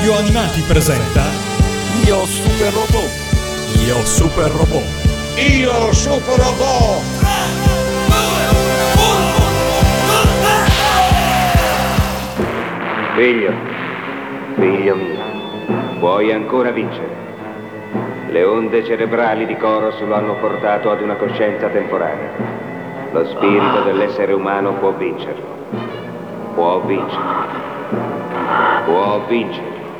Radio Animati presenta Io Super Robot. Io Super Robot. Io Super Robot. Figlio, figlio mio, puoi ancora vincere. Le onde cerebrali di Coros lo hanno portato ad una coscienza temporanea. Lo spirito dell'essere umano può vincerlo. Può vincere. Può vincere.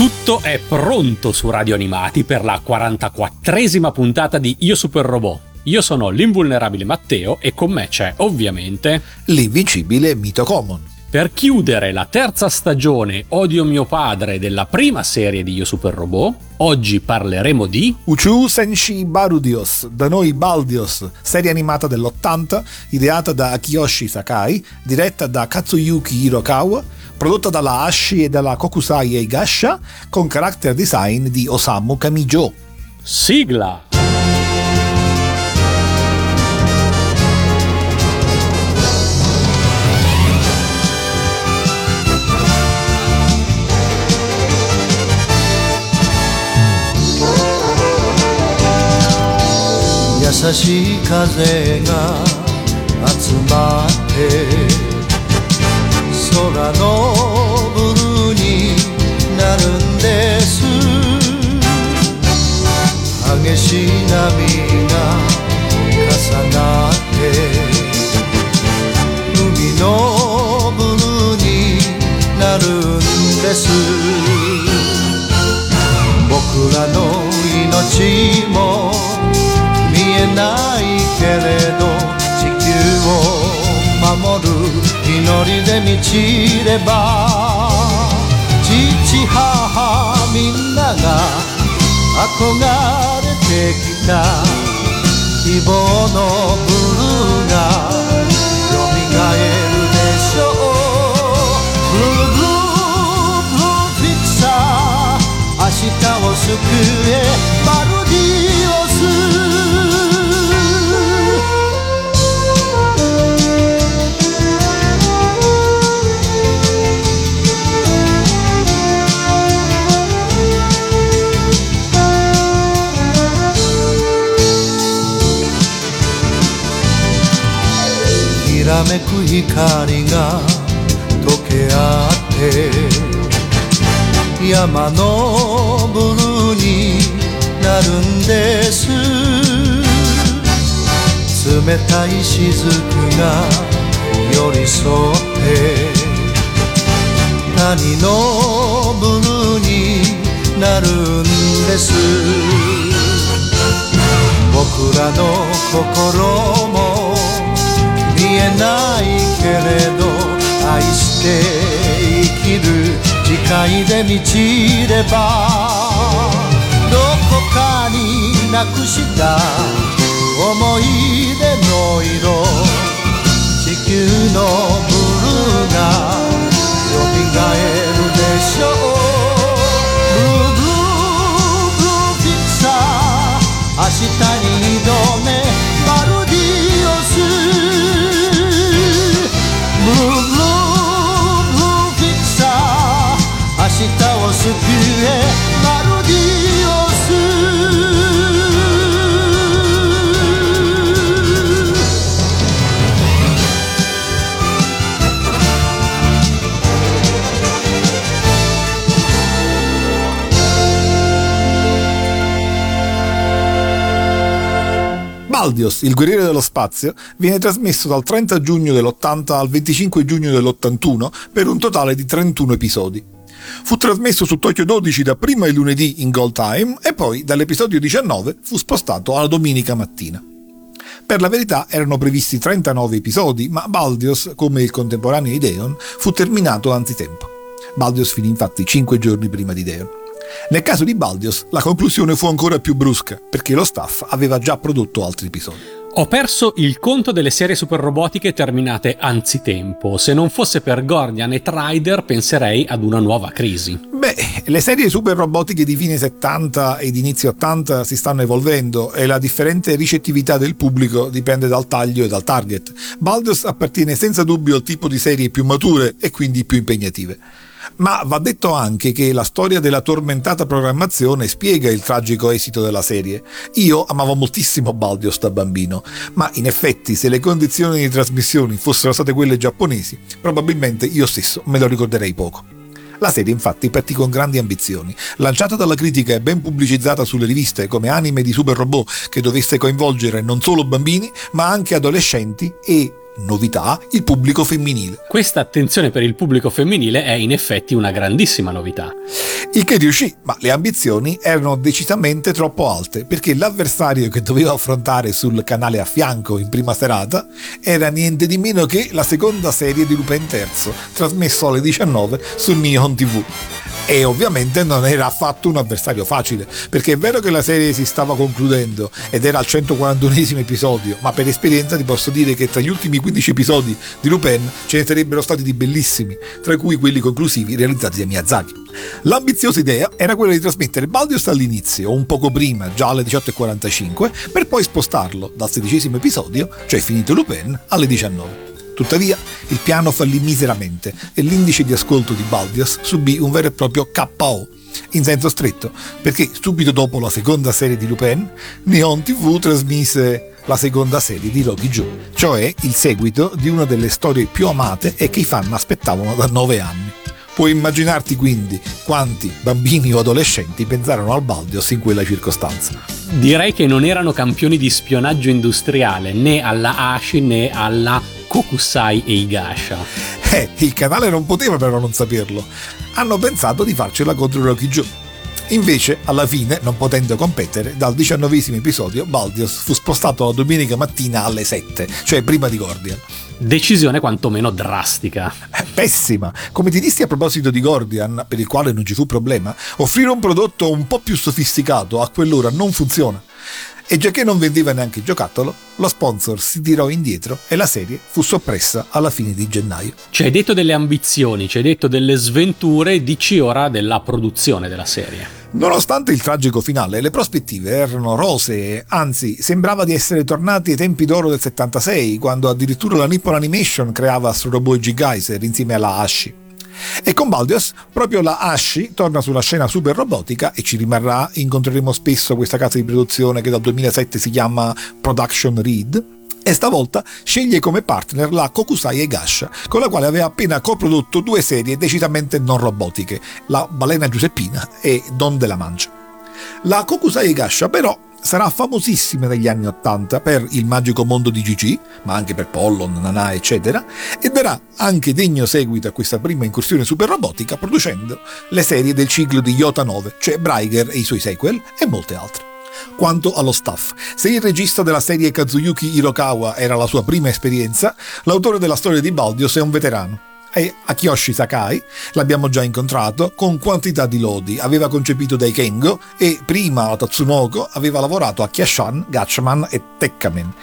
Tutto è pronto su Radio Animati per la 44esima puntata di Io Super Robot. Io sono l'invulnerabile Matteo e con me c'è ovviamente l'invincibile Mito Common. per chiudere la terza stagione Odio mio padre della prima serie di Io Super Robot. Oggi parleremo di Uchu Senshi Barudios, da noi Baldios, serie animata dell'80, ideata da Kiyoshi Sakai, diretta da Katsuyuki Hirokawa, prodotta dalla Ashi e dalla Kokusai Eigasha con character design di Osamu Kamijo. Sigla! 空のブルーになるんです。激しい波が 숲에 마루디 Baldios, il guerriere dello spazio, viene trasmesso dal 30 giugno dell'80 al 25 giugno dell'81 per un totale di 31 episodi. Fu trasmesso su Tokyo 12 dapprima il lunedì in Gold Time e poi dall'episodio 19 fu spostato alla domenica mattina. Per la verità erano previsti 39 episodi, ma Baldios, come il contemporaneo Ideon, fu terminato anzitempo. Baldios finì infatti 5 giorni prima di Ideon. Nel caso di Baldios, la conclusione fu ancora più brusca, perché lo staff aveva già prodotto altri episodi. Ho perso il conto delle serie super robotiche terminate anzitempo. Se non fosse per Gordian e Trider penserei ad una nuova crisi. Beh, le serie super robotiche di fine 70 ed inizio 80 si stanno evolvendo e la differente ricettività del pubblico dipende dal taglio e dal target. Baldur's appartiene senza dubbio al tipo di serie più mature e quindi più impegnative. Ma va detto anche che la storia della tormentata programmazione spiega il tragico esito della serie. Io amavo moltissimo Baldios da bambino, ma in effetti se le condizioni di trasmissione fossero state quelle giapponesi, probabilmente io stesso me lo ricorderei poco. La serie infatti partì con grandi ambizioni, lanciata dalla critica e ben pubblicizzata sulle riviste come anime di super robot che dovesse coinvolgere non solo bambini ma anche adolescenti e novità, il pubblico femminile. Questa attenzione per il pubblico femminile è in effetti una grandissima novità. Il che riuscì, ma le ambizioni erano decisamente troppo alte, perché l'avversario che doveva affrontare sul canale a fianco in prima serata era niente di meno che la seconda serie di Lupin III, trasmesso alle 19 su Nihon TV e ovviamente non era affatto un avversario facile, perché è vero che la serie si stava concludendo ed era al 141 episodio, ma per esperienza ti posso dire che tra gli ultimi 15 episodi di Lupin ce ne sarebbero stati di bellissimi, tra cui quelli conclusivi realizzati da Miyazaki. L'ambiziosa idea era quella di trasmettere Baldius all'inizio, un poco prima, già alle 18.45, per poi spostarlo dal sedicesimo episodio, cioè finito Lupin, alle 19. Tuttavia, il piano fallì miseramente e l'indice di ascolto di Baldias subì un vero e proprio KO, in senso stretto, perché subito dopo la seconda serie di Lupin, Neon TV trasmise la seconda serie di Rocky Joe, cioè il seguito di una delle storie più amate e che i fan aspettavano da nove anni. Puoi immaginarti quindi quanti bambini o adolescenti pensarono al Baldios in quella circostanza. Direi che non erano campioni di spionaggio industriale né alla Ashi né alla Kokusai e Igasha. Eh, il canale non poteva però non saperlo. Hanno pensato di farcela contro Rocky Joe. Invece, alla fine, non potendo competere, dal diciannovesimo episodio Baldios fu spostato la domenica mattina alle 7, cioè prima di Gordian. Decisione quantomeno drastica. Eh, pessima. Come ti dissi a proposito di Gordian, per il quale non ci fu problema, offrire un prodotto un po' più sofisticato a quell'ora non funziona. E già che non vendeva neanche il giocattolo, lo sponsor si tirò indietro e la serie fu soppressa alla fine di gennaio. Ci hai detto delle ambizioni, ci hai detto delle sventure, dici ora della produzione della serie. Nonostante il tragico finale, le prospettive erano rosee, anzi sembrava di essere tornati ai tempi d'oro del 76, quando addirittura la Nippon Animation creava Astro Robot e G-Geyser insieme alla Ashi. E con Baldios proprio la Ashi torna sulla scena super robotica e ci rimarrà, incontreremo spesso questa casa di produzione che dal 2007 si chiama Production Read, e stavolta sceglie come partner la Kokusai Egasha, con la quale aveva appena coprodotto due serie decisamente non robotiche, La balena giuseppina e Don della Mancia. La Kokusai Egasha però sarà famosissima negli anni Ottanta per Il magico mondo di Gigi, ma anche per Pollon, Nana, eccetera, e darà anche degno seguito a questa prima incursione super robotica producendo le serie del ciclo di Yota 9, cioè Braiger e i suoi sequel e molte altre. Quanto allo staff, se il regista della serie Kazuyuki Hirokawa era la sua prima esperienza, l'autore della storia di Baldios è un veterano e Akiyoshi Sakai, l'abbiamo già incontrato, con quantità di lodi, aveva concepito dai Kengo e prima a Tatsunoko aveva lavorato a Kyashan, Gatchaman e Tekkamen.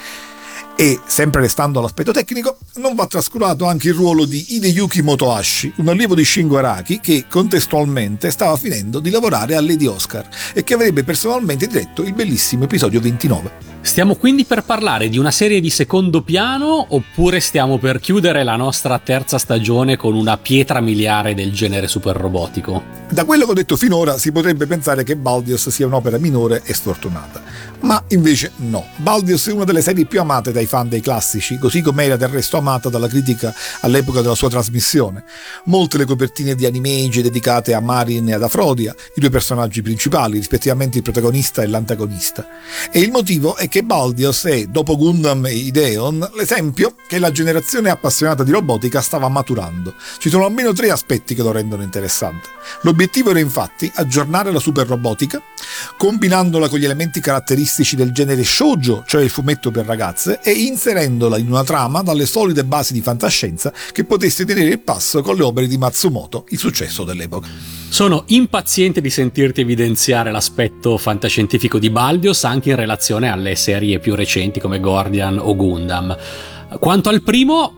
E, sempre restando all'aspetto tecnico, non va trascurato anche il ruolo di Hideyuki Motohashi, un allievo di Shingo Araki che contestualmente stava finendo di lavorare a Lady Oscar e che avrebbe personalmente diretto il bellissimo episodio 29. Stiamo quindi per parlare di una serie di secondo piano oppure stiamo per chiudere la nostra terza stagione con una pietra miliare del genere super robotico? Da quello che ho detto finora si potrebbe pensare che Baldios sia un'opera minore e sfortunata, ma invece no. Baldios è una delle serie più amate dai fan dei classici, così come era del resto amata dalla critica all'epoca della sua trasmissione. Molte le copertine di anime dedicate a Marin e ad Afrodia, i due personaggi principali, rispettivamente il protagonista e l'antagonista. E il motivo è che che Baldios è, dopo Gundam e Ideon, l'esempio che la generazione appassionata di robotica stava maturando. Ci sono almeno tre aspetti che lo rendono interessante. L'obiettivo era infatti aggiornare la super robotica, combinandola con gli elementi caratteristici del genere shoujo, cioè il fumetto per ragazze, e inserendola in una trama dalle solide basi di fantascienza che potesse tenere il passo con le opere di Matsumoto, il successo dell'epoca. Sono impaziente di sentirti evidenziare l'aspetto fantascientifico di Baldios anche in relazione alle serie più recenti come Guardian o Gundam. Quanto al primo,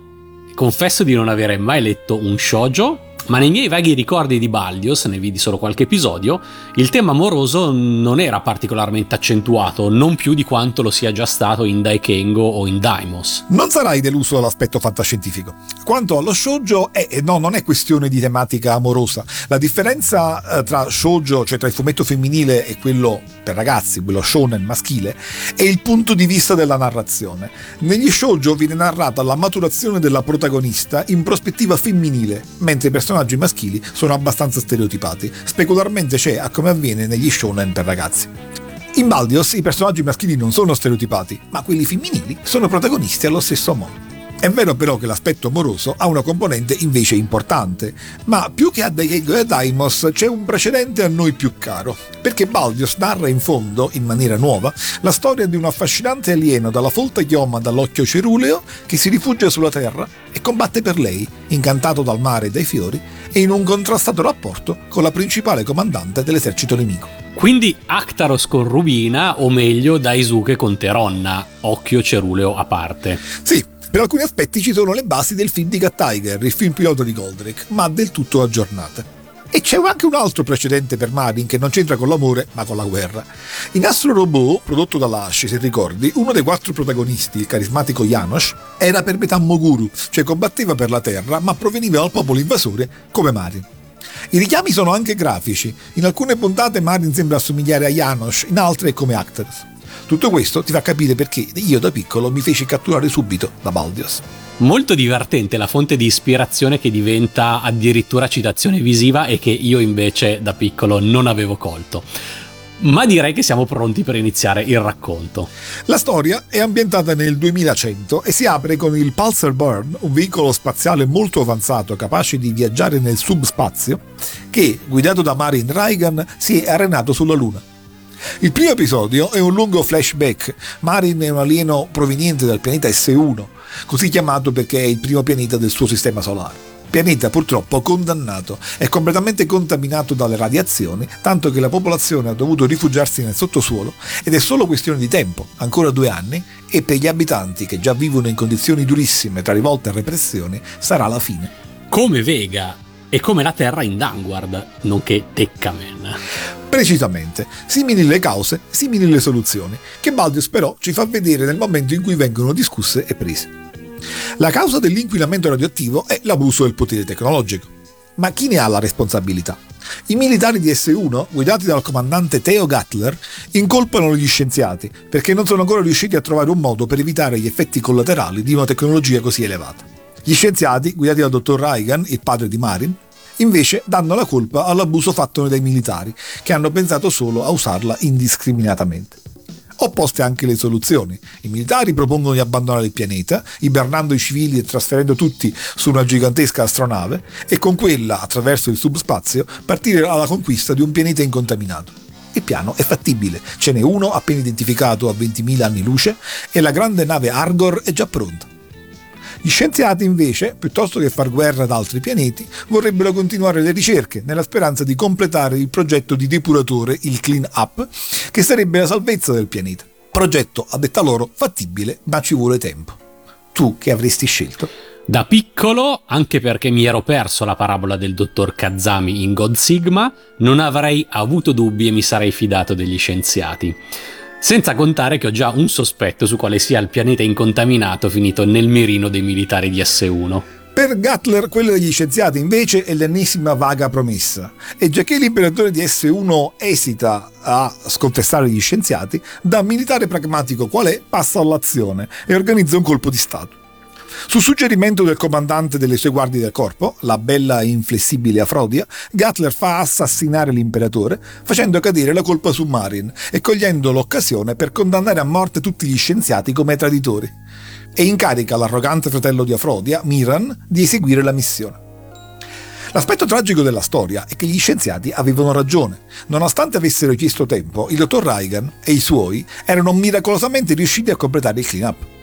confesso di non avere mai letto un shoujo ma nei miei vaghi ricordi di Baldios, ne vidi solo qualche episodio, il tema amoroso non era particolarmente accentuato, non più di quanto lo sia già stato in Daikengo o in Daimos. Non sarai deluso dall'aspetto fantascientifico. Quanto allo shoujo, eh, no, non è questione di tematica amorosa. La differenza eh, tra shoujo, cioè tra il fumetto femminile e quello per ragazzi, quello shonen maschile, è il punto di vista della narrazione. Negli shoujo viene narrata la maturazione della protagonista in prospettiva femminile, mentre i personaggi personaggi maschili sono abbastanza stereotipati, specularmente c'è a come avviene negli shonen per ragazzi. In Baldios i personaggi maschili non sono stereotipati, ma quelli femminili sono protagonisti allo stesso modo. È vero però che l'aspetto amoroso ha una componente invece importante, ma più che a Daigego e Daimos c'è un precedente a noi più caro, perché Baldios narra in fondo, in maniera nuova, la storia di un affascinante alieno dalla folta chioma dall'occhio ceruleo che si rifugia sulla Terra e combatte per lei, incantato dal mare e dai fiori, e in un contrastato rapporto con la principale comandante dell'esercito nemico. Quindi Actaros con Rubina, o meglio Daisuke con Teronna, occhio ceruleo a parte. Sì, per alcuni aspetti ci sono le basi del film di Cat Tiger, il film pilota di Goldrick, ma del tutto aggiornate. E c'è anche un altro precedente per Marin che non c'entra con l'amore ma con la guerra. In Astro Robot, prodotto dalla Ash, se ricordi, uno dei quattro protagonisti, il carismatico Janos, era per metà Moguru, cioè combatteva per la Terra ma proveniva dal popolo invasore come Marin. I richiami sono anche grafici, in alcune puntate Marin sembra assomigliare a Janos, in altre è come Actors. Tutto questo ti fa capire perché io da piccolo mi feci catturare subito da Baldios. Molto divertente la fonte di ispirazione che diventa addirittura citazione visiva e che io invece da piccolo non avevo colto. Ma direi che siamo pronti per iniziare il racconto. La storia è ambientata nel 2100 e si apre con il Pulsar Burn, un veicolo spaziale molto avanzato capace di viaggiare nel subspazio, che, guidato da Marin Reagan, si è arenato sulla Luna. Il primo episodio è un lungo flashback. Marin è un alieno proveniente dal pianeta S1, così chiamato perché è il primo pianeta del suo sistema solare. Pianeta purtroppo condannato, è completamente contaminato dalle radiazioni, tanto che la popolazione ha dovuto rifugiarsi nel sottosuolo ed è solo questione di tempo, ancora due anni, e per gli abitanti che già vivono in condizioni durissime tra rivolte e repressioni sarà la fine. Come Vega e come la Terra in Danguard, nonché Tekkamen. Precisamente, simili le cause, simili le soluzioni, che Baldius però ci fa vedere nel momento in cui vengono discusse e prese. La causa dell'inquinamento radioattivo è l'abuso del potere tecnologico. Ma chi ne ha la responsabilità? I militari di S1, guidati dal comandante Theo Gatler, incolpano gli scienziati perché non sono ancora riusciti a trovare un modo per evitare gli effetti collaterali di una tecnologia così elevata. Gli scienziati, guidati dal dottor Reagan, il padre di Marin, invece danno la colpa all'abuso fatto dai militari, che hanno pensato solo a usarla indiscriminatamente. Opposte anche le soluzioni. I militari propongono di abbandonare il pianeta, ibernando i civili e trasferendo tutti su una gigantesca astronave, e con quella, attraverso il subspazio, partire alla conquista di un pianeta incontaminato. Il piano è fattibile, ce n'è uno appena identificato a 20.000 anni luce e la grande nave Argor è già pronta. Gli scienziati invece, piuttosto che far guerra ad altri pianeti, vorrebbero continuare le ricerche nella speranza di completare il progetto di depuratore, il Clean Up, che sarebbe la salvezza del pianeta. Progetto, a detta loro, fattibile, ma ci vuole tempo. Tu che avresti scelto? Da piccolo, anche perché mi ero perso la parabola del dottor Kazami in God Sigma, non avrei avuto dubbi e mi sarei fidato degli scienziati. Senza contare che ho già un sospetto su quale sia il pianeta incontaminato finito nel mirino dei militari di S1. Per Gatler, quello degli scienziati invece è l'ennesima vaga promessa. E giacché l'imperatore di S1 esita a scontestare gli scienziati, da militare pragmatico qual è, passa all'azione e organizza un colpo di Stato. Su suggerimento del comandante delle sue guardie del corpo, la bella e inflessibile Afrodia, Gatler fa assassinare l'imperatore, facendo cadere la colpa su Marin e cogliendo l'occasione per condannare a morte tutti gli scienziati come traditori. E incarica l'arrogante fratello di Afrodia, Miran, di eseguire la missione. L'aspetto tragico della storia è che gli scienziati avevano ragione. Nonostante avessero chiesto tempo, il dottor Reagan e i suoi erano miracolosamente riusciti a completare il clean-up.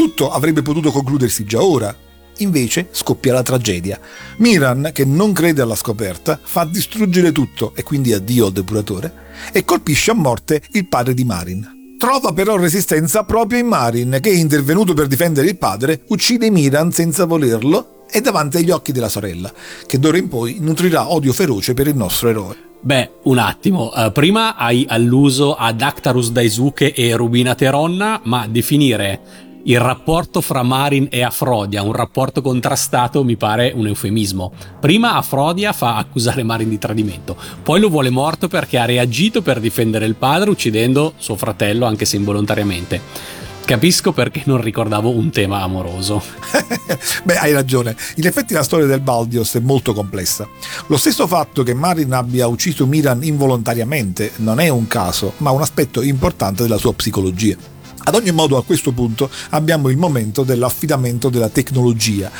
Tutto avrebbe potuto concludersi già ora, invece scoppia la tragedia. Miran, che non crede alla scoperta, fa distruggere tutto e quindi addio al depuratore e colpisce a morte il padre di Marin. Trova però resistenza proprio in Marin, che intervenuto per difendere il padre, uccide Miran senza volerlo e davanti agli occhi della sorella, che d'ora in poi nutrirà odio feroce per il nostro eroe. Beh, un attimo, uh, prima hai alluso ad Actarus Daisuke e Rubina Teronna, ma definire il rapporto fra Marin e Afrodia, un rapporto contrastato, mi pare un eufemismo. Prima Afrodia fa accusare Marin di tradimento, poi lo vuole morto perché ha reagito per difendere il padre uccidendo suo fratello anche se involontariamente. Capisco perché non ricordavo un tema amoroso. Beh, hai ragione. In effetti la storia del Baldios è molto complessa. Lo stesso fatto che Marin abbia ucciso Miran involontariamente non è un caso, ma un aspetto importante della sua psicologia. Ad ogni modo a questo punto abbiamo il momento dell'affidamento della tecnologia.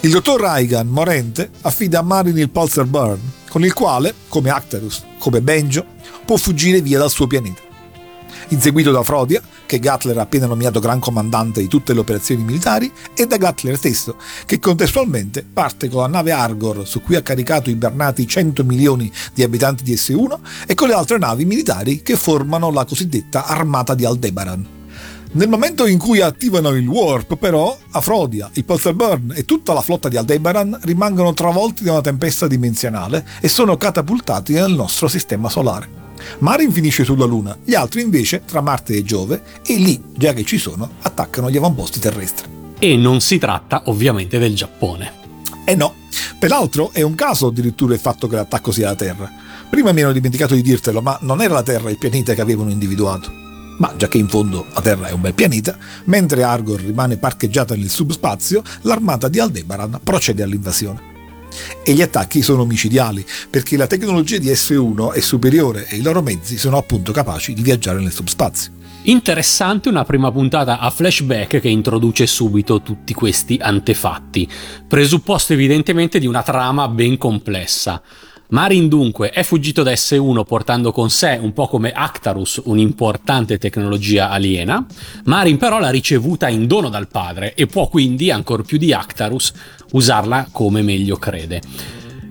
Il dottor Raigan, morente, affida a Marin il Pulsar Burn, con il quale, come Actarus, come Benjo, può fuggire via dal suo pianeta. Inseguito da Frodia, che Gatler ha appena nominato gran comandante di tutte le operazioni militari, e da Gatler stesso, che contestualmente parte con la nave Argor su cui ha caricato i bernati 100 milioni di abitanti di S1 e con le altre navi militari che formano la cosiddetta armata di Aldebaran. Nel momento in cui attivano il Warp, però, Afrodia, il Pulsar Burn e tutta la flotta di Aldebaran rimangono travolti da una tempesta dimensionale e sono catapultati nel nostro sistema solare. Marin finisce sulla Luna, gli altri invece tra Marte e Giove e lì, già che ci sono, attaccano gli avamposti terrestri. E non si tratta ovviamente del Giappone. Eh no, peraltro è un caso addirittura il fatto che l'attacco sia la Terra. Prima mi ero dimenticato di dirtelo, ma non era la Terra il pianeta che avevano individuato ma già che in fondo la Terra è un bel pianeta, mentre Argor rimane parcheggiata nel subspazio, l'armata di Aldebaran procede all'invasione. E gli attacchi sono omicidiali, perché la tecnologia di S1 è superiore e i loro mezzi sono appunto capaci di viaggiare nel subspazio. Interessante una prima puntata a flashback che introduce subito tutti questi antefatti, presupposto evidentemente di una trama ben complessa. Marin dunque è fuggito da S1 portando con sé un po' come Actarus un'importante tecnologia aliena, Marin però l'ha ricevuta in dono dal padre e può quindi, ancor più di Actarus, usarla come meglio crede.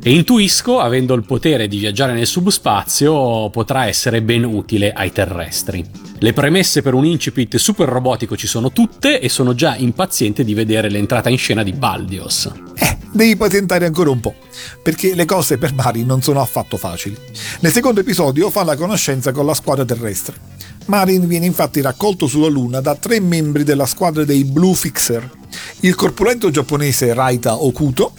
E intuisco, avendo il potere di viaggiare nel subspazio, potrà essere ben utile ai terrestri. Le premesse per un incipit super robotico ci sono tutte e sono già impaziente di vedere l'entrata in scena di Baldios. Eh, devi patentare ancora un po', perché le cose per Mari non sono affatto facili. Nel secondo episodio fa la conoscenza con la squadra terrestre. Marin viene infatti raccolto sulla Luna da tre membri della squadra dei Blue Fixer, il corpulento giapponese Raita Okuto,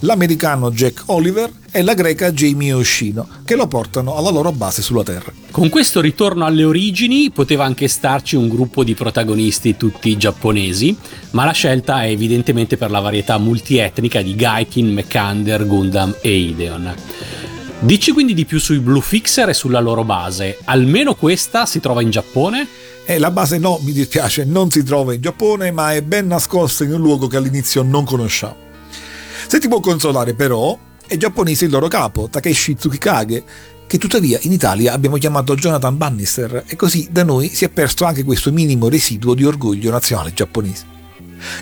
l'americano Jack Oliver e la greca Jamie Oshino, che lo portano alla loro base sulla Terra. Con questo ritorno alle origini poteva anche starci un gruppo di protagonisti tutti giapponesi, ma la scelta è evidentemente per la varietà multietnica di Gaikin, Mekander, Gundam e Ideon. Dici quindi di più sui Blue Fixer e sulla loro base. Almeno questa si trova in Giappone? Eh, la base no, mi dispiace, non si trova in Giappone, ma è ben nascosta in un luogo che all'inizio non conosciamo. Se ti può consolare però, è giapponese il loro capo, Takeshi Tsukikage, che tuttavia in Italia abbiamo chiamato Jonathan Bannister e così da noi si è perso anche questo minimo residuo di orgoglio nazionale giapponese.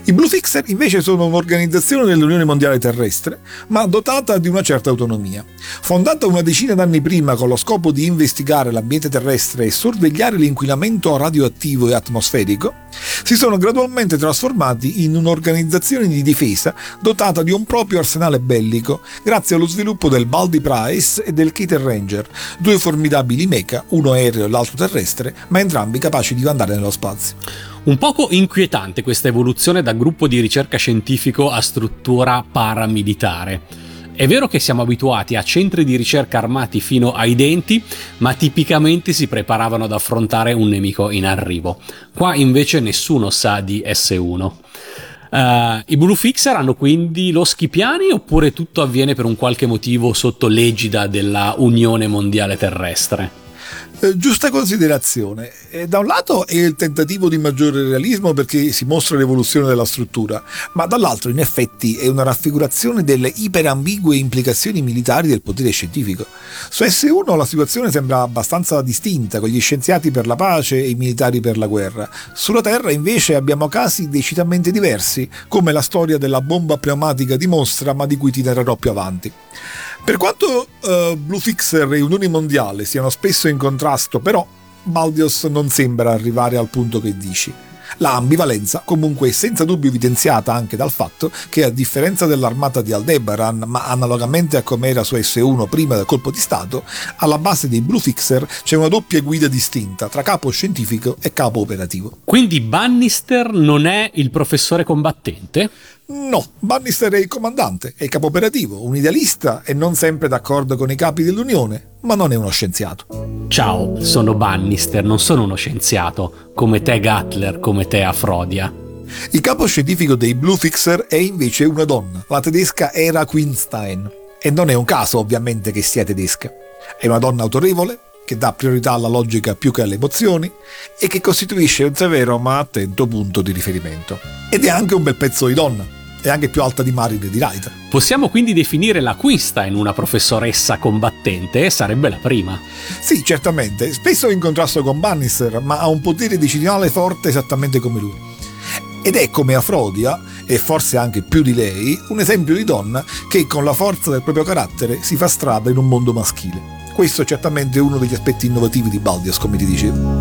I Blue Fixer invece sono un'organizzazione dell'Unione Mondiale Terrestre, ma dotata di una certa autonomia. Fondata una decina d'anni prima con lo scopo di investigare l'ambiente terrestre e sorvegliare l'inquinamento radioattivo e atmosferico, si sono gradualmente trasformati in un'organizzazione di difesa dotata di un proprio arsenale bellico, grazie allo sviluppo del Baldi Price e del Keter Ranger, due formidabili mecha, uno aereo e l'altro terrestre, ma entrambi capaci di andare nello spazio. Un poco inquietante questa evoluzione da gruppo di ricerca scientifico a struttura paramilitare. È vero che siamo abituati a centri di ricerca armati fino ai denti, ma tipicamente si preparavano ad affrontare un nemico in arrivo. Qua invece nessuno sa di S1. Uh, I Blue Fixer hanno quindi loschi piani oppure tutto avviene per un qualche motivo sotto l'egida della Unione Mondiale Terrestre? Eh, giusta considerazione. Eh, da un lato è il tentativo di maggiore realismo perché si mostra l'evoluzione della struttura, ma dall'altro in effetti è una raffigurazione delle iperambigue implicazioni militari del potere scientifico. Su S1 la situazione sembra abbastanza distinta, con gli scienziati per la pace e i militari per la guerra. Sulla Terra invece abbiamo casi decisamente diversi, come la storia della bomba pneumatica dimostra, ma di cui ti narrerò più avanti. Per quanto uh, Blue Fixer e Ununi Mondiale siano spesso in contrasto, però Baldios non sembra arrivare al punto che dici. La ambivalenza comunque è senza dubbio evidenziata anche dal fatto che a differenza dell'armata di Aldebaran, ma analogamente a come era su S1 prima del colpo di Stato, alla base dei Blue Fixer c'è una doppia guida distinta tra capo scientifico e capo operativo. Quindi Bannister non è il professore combattente? No, Bannister è il comandante, è il capo operativo, un idealista e non sempre d'accordo con i capi dell'Unione, ma non è uno scienziato. Ciao, sono Bannister, non sono uno scienziato, come te Gatler, come te Afrodia. Il capo scientifico dei Blue Fixer è invece una donna, la tedesca Era Queenstein. E non è un caso ovviamente che sia tedesca. È una donna autorevole, che dà priorità alla logica più che alle emozioni e che costituisce un severo ma attento punto di riferimento. Ed è anche un bel pezzo di donna, è anche più alta di Marin e di Reiter. Possiamo quindi definire la Queenstein una professoressa combattente? Sarebbe la prima. Sì, certamente, spesso in contrasto con Bannister, ma ha un potere decisionale forte esattamente come lui. Ed è come Afrodia, e forse anche più di lei, un esempio di donna che con la forza del proprio carattere si fa strada in un mondo maschile. Questo è certamente uno degli aspetti innovativi di Baldios, come ti dicevo.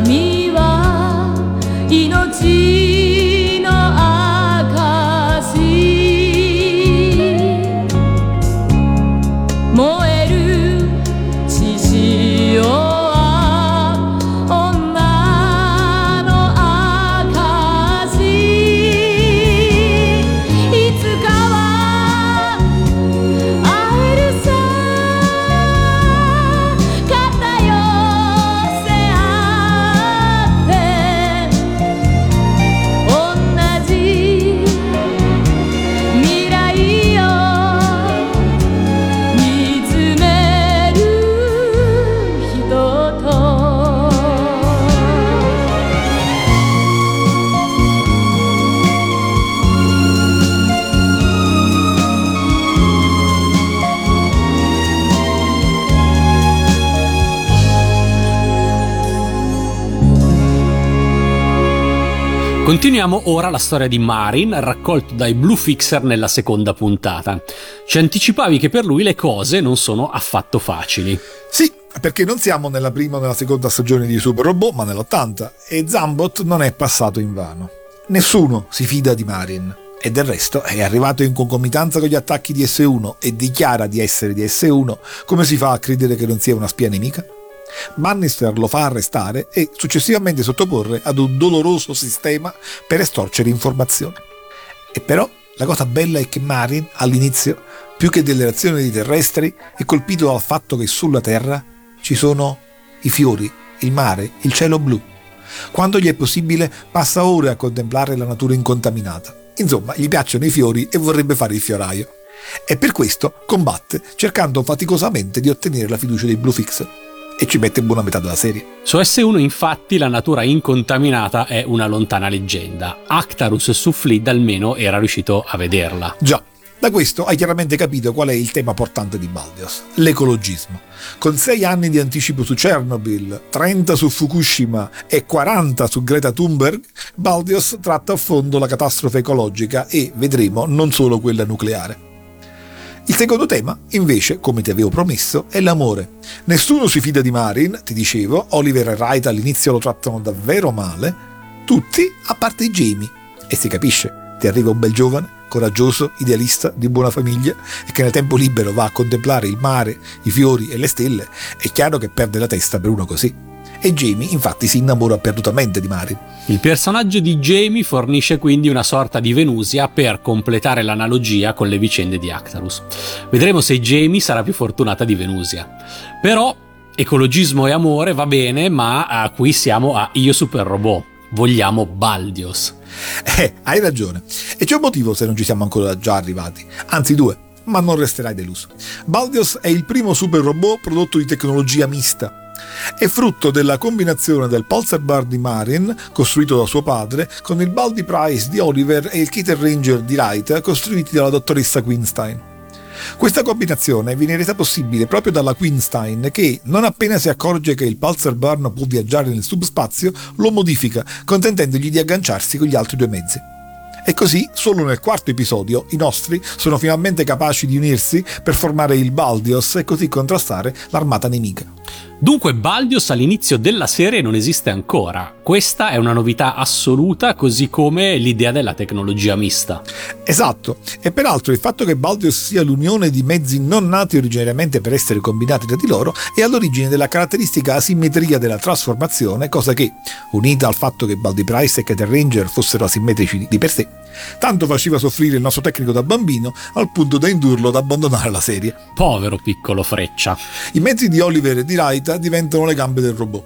Me. Continuiamo ora la storia di Marin, raccolto dai Blue Fixer nella seconda puntata. Ci anticipavi che per lui le cose non sono affatto facili. Sì, perché non siamo nella prima o nella seconda stagione di Super Robot, ma nell'80, e Zambot non è passato in vano. Nessuno si fida di Marin. E del resto è arrivato in concomitanza con gli attacchi di S1 e dichiara di essere di S1, come si fa a credere che non sia una spia nemica? Bannister lo fa arrestare e successivamente sottoporre ad un doloroso sistema per estorcere informazioni. E però la cosa bella è che Marin, all'inizio, più che delle azioni dei terrestri, è colpito dal fatto che sulla Terra ci sono i fiori, il mare, il cielo blu. Quando gli è possibile, passa ore a contemplare la natura incontaminata. Insomma, gli piacciono i fiori e vorrebbe fare il fioraio. E per questo combatte cercando faticosamente di ottenere la fiducia dei Blue Fixer e ci mette buona metà della serie. Su S1 infatti la natura incontaminata è una lontana leggenda. Actarus su Flid almeno era riuscito a vederla. Già, da questo hai chiaramente capito qual è il tema portante di Baldios, l'ecologismo. Con 6 anni di anticipo su Chernobyl, 30 su Fukushima e 40 su Greta Thunberg, Baldios tratta a fondo la catastrofe ecologica e, vedremo, non solo quella nucleare. Il secondo tema, invece, come ti avevo promesso, è l'amore. Nessuno si fida di Marin, ti dicevo, Oliver e Wright all'inizio lo trattano davvero male, tutti a parte Jamie. E si capisce, ti arriva un bel giovane, coraggioso, idealista, di buona famiglia e che nel tempo libero va a contemplare il mare, i fiori e le stelle, è chiaro che perde la testa per uno così e Jamie infatti si innamora perdutamente di Marin. Il personaggio di Jamie fornisce quindi una sorta di Venusia per completare l'analogia con le vicende di Actarus. Vedremo se Jamie sarà più fortunata di Venusia. Però ecologismo e amore va bene, ma uh, qui siamo a Io Super Robot. Vogliamo Baldios. Eh, hai ragione. E c'è un motivo se non ci siamo ancora già arrivati. Anzi due, ma non resterai deluso. Baldios è il primo super robot prodotto di tecnologia mista è frutto della combinazione del Pulsar Bar di Marin, costruito da suo padre, con il Baldi Price di Oliver e il Kitter Ranger di Wright, costruiti dalla dottoressa Queenstein. Questa combinazione viene resa possibile proprio dalla Queenstein che, non appena si accorge che il Pulsar Bar può viaggiare nel subspazio, lo modifica, consentendogli di agganciarsi con gli altri due mezzi. E così, solo nel quarto episodio, i nostri sono finalmente capaci di unirsi per formare il Baldios e così contrastare l'armata nemica. Dunque Baldios all'inizio della serie non esiste ancora. Questa è una novità assoluta, così come l'idea della tecnologia mista. Esatto, e peraltro il fatto che Baldios sia l'unione di mezzi non nati originariamente per essere combinati tra di loro è all'origine della caratteristica asimmetria della trasformazione, cosa che, unita al fatto che Baldi Price e Cater Ranger fossero asimmetrici di per sé, tanto faceva soffrire il nostro tecnico da bambino al punto da indurlo ad abbandonare la serie. Povero piccolo freccia. I mezzi di Oliver e di Wright diventano le gambe del robot.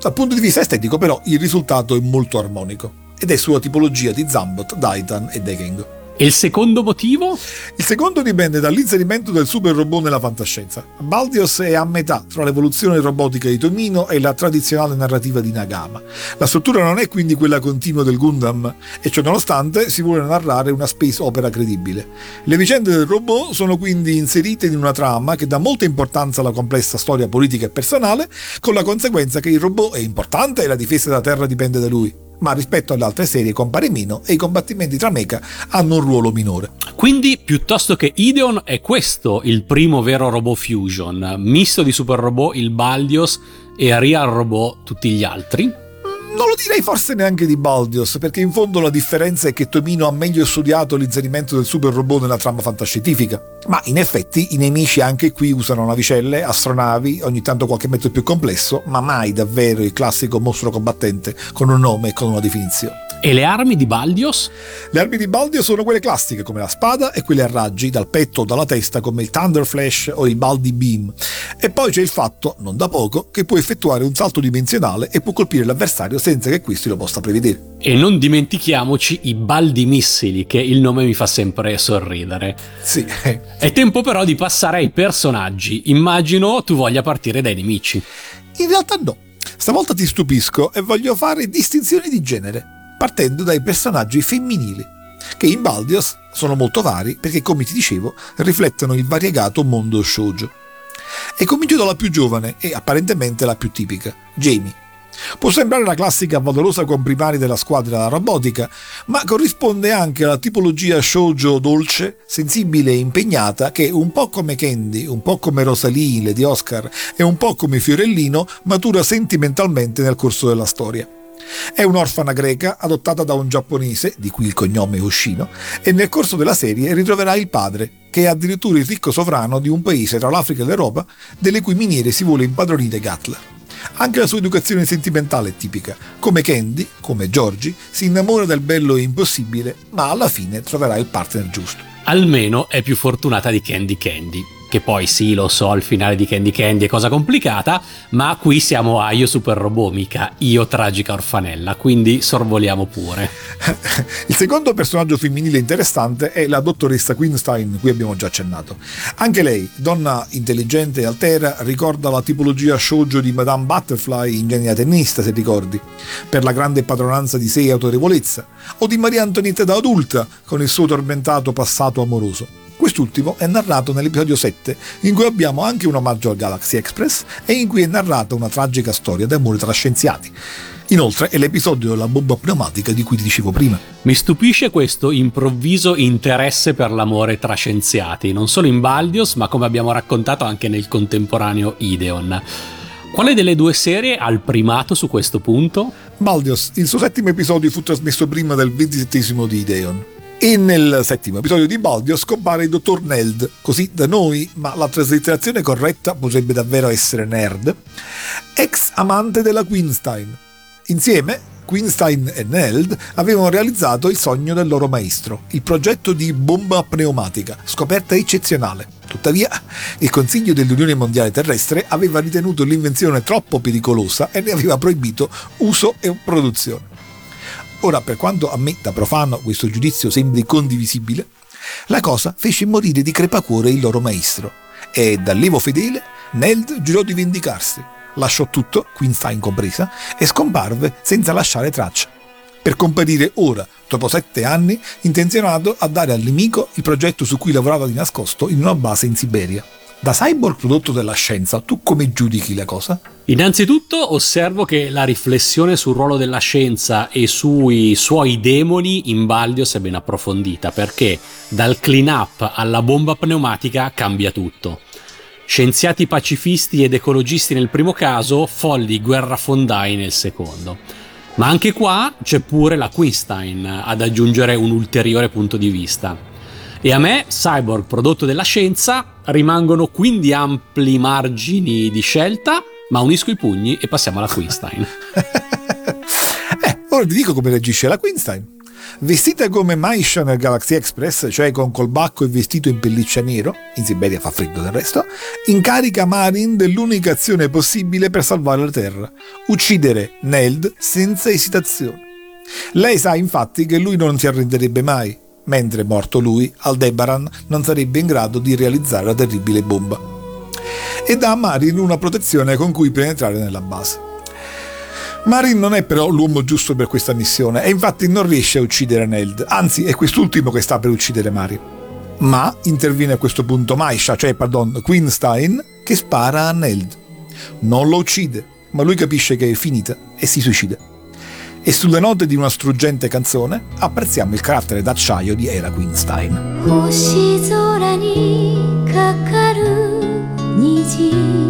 Dal punto di vista estetico però il risultato è molto armonico ed è sulla tipologia di Zambot, Daitan e Dekengo. E il secondo motivo? Il secondo dipende dall'inserimento del super robot nella fantascienza. Baldios è a metà tra l'evoluzione robotica di Tomino e la tradizionale narrativa di Nagama. La struttura non è quindi quella continua del Gundam e ciò nonostante si vuole narrare una space opera credibile. Le vicende del robot sono quindi inserite in una trama che dà molta importanza alla complessa storia politica e personale, con la conseguenza che il robot è importante e la difesa della Terra dipende da lui ma rispetto alle altre serie compare meno e i combattimenti tra mecha hanno un ruolo minore. Quindi, piuttosto che Ideon, è questo il primo vero robot fusion, misto di super robot il Baldios e Real Robot tutti gli altri? Non lo direi forse neanche di Baldios, perché in fondo la differenza è che Tomino ha meglio studiato l'inserimento del super robot nella trama fantascientifica. Ma in effetti i nemici anche qui usano navicelle, astronavi, ogni tanto qualche mezzo più complesso, ma mai davvero il classico mostro combattente con un nome e con una definizione. E le armi di Baldios? Le armi di Baldios sono quelle classiche come la spada e quelle a raggi dal petto o dalla testa come il Thunder Flash o il Baldi Beam. E poi c'è il fatto, non da poco, che può effettuare un salto dimensionale e può colpire l'avversario senza che questi lo possa prevedere. E non dimentichiamoci i Baldi Missili, che il nome mi fa sempre sorridere. Sì. È tempo però di passare ai personaggi. Immagino tu voglia partire dai nemici. In realtà no. Stavolta ti stupisco e voglio fare distinzioni di genere partendo dai personaggi femminili, che in Baldios sono molto vari perché, come ti dicevo, riflettono il variegato mondo shoujo. E comincio dalla più giovane e apparentemente la più tipica, Jamie. Può sembrare la classica valorosa comprimari della squadra robotica, ma corrisponde anche alla tipologia shoujo dolce, sensibile e impegnata che, un po' come Candy, un po' come Rosalie, Lady Oscar e un po' come Fiorellino, matura sentimentalmente nel corso della storia. È un'orfana greca adottata da un giapponese, di cui il cognome è Oshino, e nel corso della serie ritroverà il padre, che è addirittura il ricco sovrano di un paese tra l'Africa e l'Europa, delle cui miniere si vuole impadronire Gatler. Anche la sua educazione sentimentale è tipica. Come Candy, come Georgie, si innamora del bello e impossibile, ma alla fine troverà il partner giusto. Almeno è più fortunata di Candy Candy che poi sì, lo so, il finale di Candy Candy è cosa complicata, ma qui siamo a io super robot, mica io tragica orfanella, quindi sorvoliamo pure. il secondo personaggio femminile interessante è la dottoressa Queenstein, cui abbiamo già accennato. Anche lei, donna intelligente e altera, ricorda la tipologia shoujo di Madame Butterfly, ingegna tennista, se ricordi, per la grande padronanza di sé e autorevolezza, o di Maria Antonietta da adulta, con il suo tormentato passato amoroso. Quest'ultimo è narrato nell'episodio 7, in cui abbiamo anche un omaggio al Galaxy Express e in cui è narrata una tragica storia d'amore tra scienziati. Inoltre è l'episodio della bomba pneumatica di cui ti dicevo prima. Mi stupisce questo improvviso interesse per l'amore tra scienziati, non solo in Baldios, ma come abbiamo raccontato anche nel contemporaneo Ideon. Quale delle due serie ha il primato su questo punto? Baldios, il suo settimo episodio fu trasmesso prima del ventisettesimo di Ideon. E nel settimo episodio di Baldio scompare il dottor Neld, così da noi, ma la traslitterazione corretta potrebbe davvero essere nerd, ex amante della Queenstein. Insieme, Queenstein e Neld avevano realizzato il sogno del loro maestro, il progetto di bomba pneumatica, scoperta eccezionale. Tuttavia, il Consiglio dell'Unione Mondiale Terrestre aveva ritenuto l'invenzione troppo pericolosa e ne aveva proibito uso e produzione. Ora, per quanto a me da profano questo giudizio sembri condivisibile, la cosa fece morire di crepacuore il loro maestro e dall'evo fedele Neld giurò di vendicarsi, lasciò tutto, Queenstein compresa, e scomparve senza lasciare traccia, per comparire ora, dopo sette anni, intenzionato a dare al nemico il progetto su cui lavorava di nascosto in una base in Siberia. Da cyborg prodotto della scienza, tu come giudichi la cosa? Innanzitutto osservo che la riflessione sul ruolo della scienza e sui suoi demoni in Baldios è ben approfondita, perché dal clean up alla bomba pneumatica cambia tutto. Scienziati pacifisti ed ecologisti nel primo caso, folli guerrafondai nel secondo. Ma anche qua c'è pure la Queenstein ad aggiungere un ulteriore punto di vista. E a me, cyborg prodotto della scienza, rimangono quindi ampli margini di scelta, ma unisco i pugni e passiamo alla Queenstein. eh, ora ti dico come reagisce la Queenstein. Vestita come Maisha nel Galaxy Express, cioè con colbacco e vestito in pelliccia nero, in Siberia fa freddo del resto, incarica Marin dell'unica azione possibile per salvare la Terra, uccidere Neld senza esitazione. Lei sa infatti che lui non si arrenderebbe mai, mentre morto lui, Aldebaran non sarebbe in grado di realizzare la terribile bomba. E dà a Marin una protezione con cui penetrare nella base. Marin non è però l'uomo giusto per questa missione e infatti non riesce a uccidere Neld, anzi è quest'ultimo che sta per uccidere Marin. Ma interviene a questo punto Maisha, cioè pardon, Queenstein, che spara a Neld. Non lo uccide, ma lui capisce che è finita e si suicida e sulle note di una struggente canzone apprezziamo il carattere d'acciaio di Era Queenstein. 星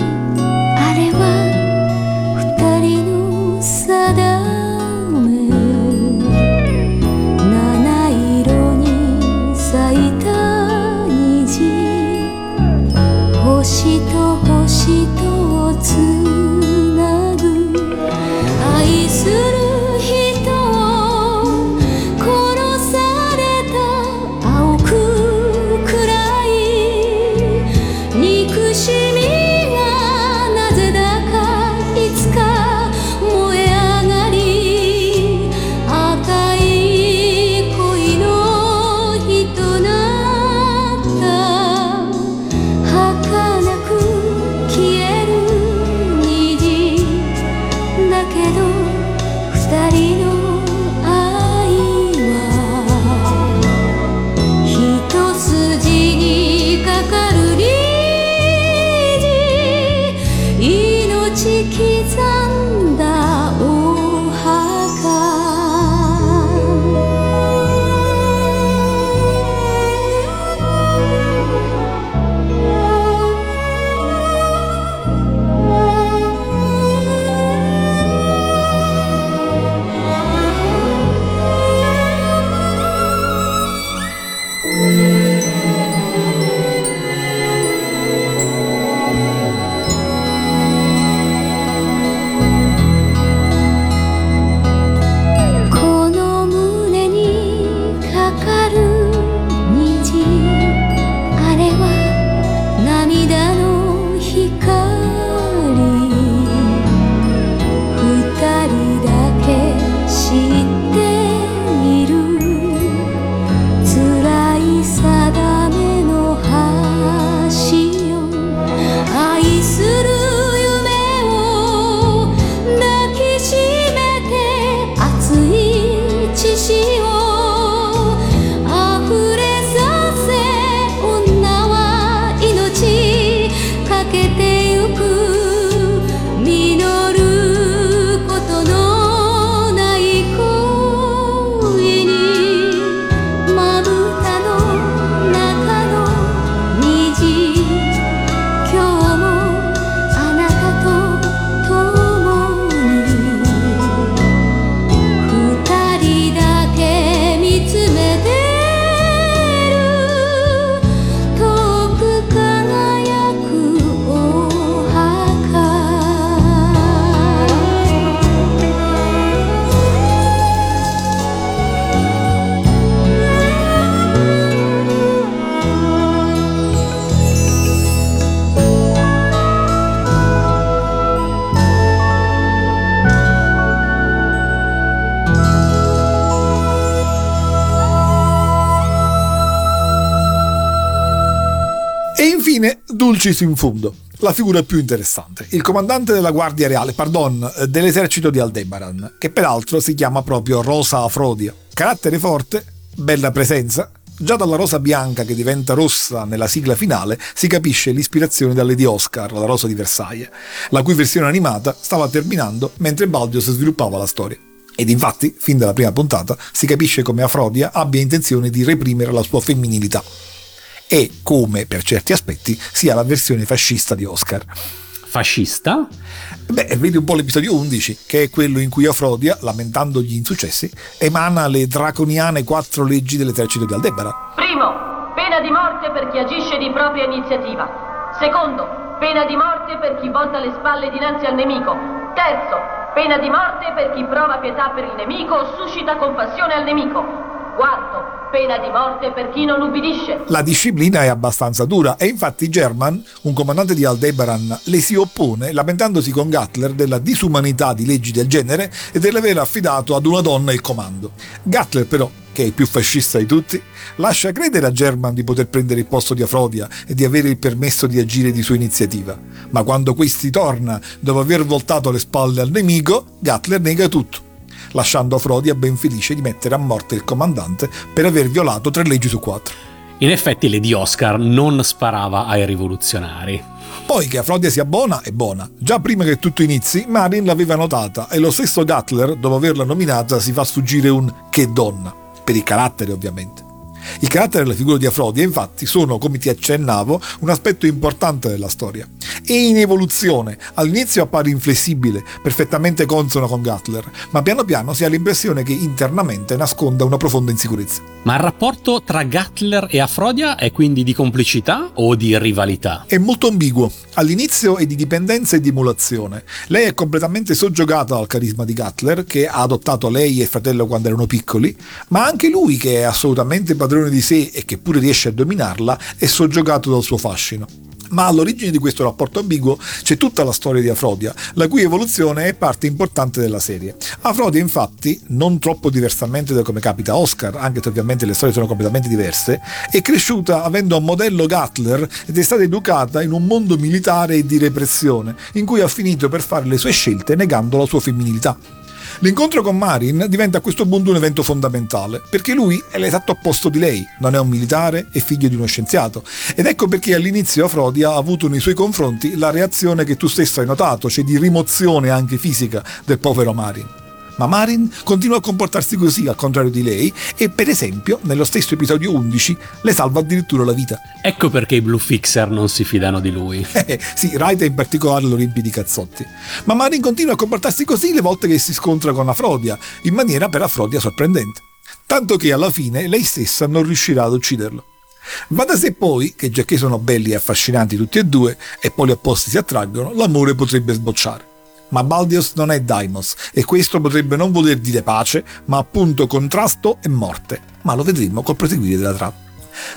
Dulcis in fundo, la figura più interessante, il comandante della Guardia Reale, pardon, dell'esercito di Aldebaran, che peraltro si chiama proprio Rosa Afrodia. Carattere forte, bella presenza, Già dalla rosa bianca che diventa rossa nella sigla finale si capisce l'ispirazione dalle di Oscar, la rosa di Versailles, la cui versione animata stava terminando mentre Baldios sviluppava la storia. Ed infatti, fin dalla prima puntata, si capisce come Afrodia abbia intenzione di reprimere la sua femminilità e come, per certi aspetti, sia la versione fascista di Oscar. Fascista? Beh, vedi un po' l'episodio 11, che è quello in cui Afrodia, lamentando gli insuccessi, emana le draconiane quattro leggi dell'esercito di Aldebara. Primo, pena di morte per chi agisce di propria iniziativa. Secondo, pena di morte per chi volta le spalle dinanzi al nemico. Terzo, pena di morte per chi prova pietà per il nemico o suscita compassione al nemico. Quarto, pena di morte per chi non ubbidisce. La disciplina è abbastanza dura e infatti German, un comandante di Aldebaran, le si oppone lamentandosi con Gatler della disumanità di leggi del genere e dell'aver affidato ad una donna il comando. Gatler però che è il più fascista di tutti, lascia credere a German di poter prendere il posto di Afrodia e di avere il permesso di agire di sua iniziativa. Ma quando questi torna dopo aver voltato le spalle al nemico, Gatler nega tutto lasciando Afrodia ben felice di mettere a morte il comandante per aver violato tre leggi su quattro. In effetti Lady Oscar non sparava ai rivoluzionari. Poi che Afrodia sia buona, è buona. Già prima che tutto inizi, Marin l'aveva notata e lo stesso Gatler, dopo averla nominata, si fa sfuggire un che donna, per il carattere ovviamente. Il carattere e la figura di Afrodia, infatti, sono, come ti accennavo, un aspetto importante della storia. E in evoluzione. All'inizio appare inflessibile, perfettamente consono con Gatler, ma piano piano si ha l'impressione che internamente nasconda una profonda insicurezza. Ma il rapporto tra Gatler e Afrodia è quindi di complicità o di rivalità? È molto ambiguo. All'inizio è di dipendenza e di emulazione. Lei è completamente soggiogata dal carisma di Gatler, che ha adottato lei e il fratello quando erano piccoli, ma anche lui, che è assolutamente padrone di sé e che pure riesce a dominarla, è soggiogato dal suo fascino ma all'origine di questo rapporto ambiguo c'è tutta la storia di Afrodia, la cui evoluzione è parte importante della serie. Afrodia infatti, non troppo diversamente da come capita Oscar, anche se ovviamente le storie sono completamente diverse, è cresciuta avendo un modello Gatler ed è stata educata in un mondo militare e di repressione, in cui ha finito per fare le sue scelte negando la sua femminilità. L'incontro con Marin diventa a questo punto un evento fondamentale, perché lui è l'esatto opposto di lei, non è un militare, è figlio di uno scienziato. Ed ecco perché all'inizio Afrodia ha avuto nei suoi confronti la reazione che tu stesso hai notato, cioè di rimozione anche fisica del povero Marin ma Marin continua a comportarsi così al contrario di lei e per esempio nello stesso episodio 11 le salva addirittura la vita. Ecco perché i Blue Fixer non si fidano di lui. Eh, sì, Raita in particolare lo riempie di cazzotti. Ma Marin continua a comportarsi così le volte che si scontra con Afrodia, in maniera per Afrodia sorprendente. Tanto che alla fine lei stessa non riuscirà ad ucciderlo. Va da sé poi che già che sono belli e affascinanti tutti e due e poi gli opposti si attraggono, l'amore potrebbe sbocciare ma Baldios non è Daimos e questo potrebbe non voler dire pace, ma appunto contrasto e morte. Ma lo vedremo col proseguire della trama.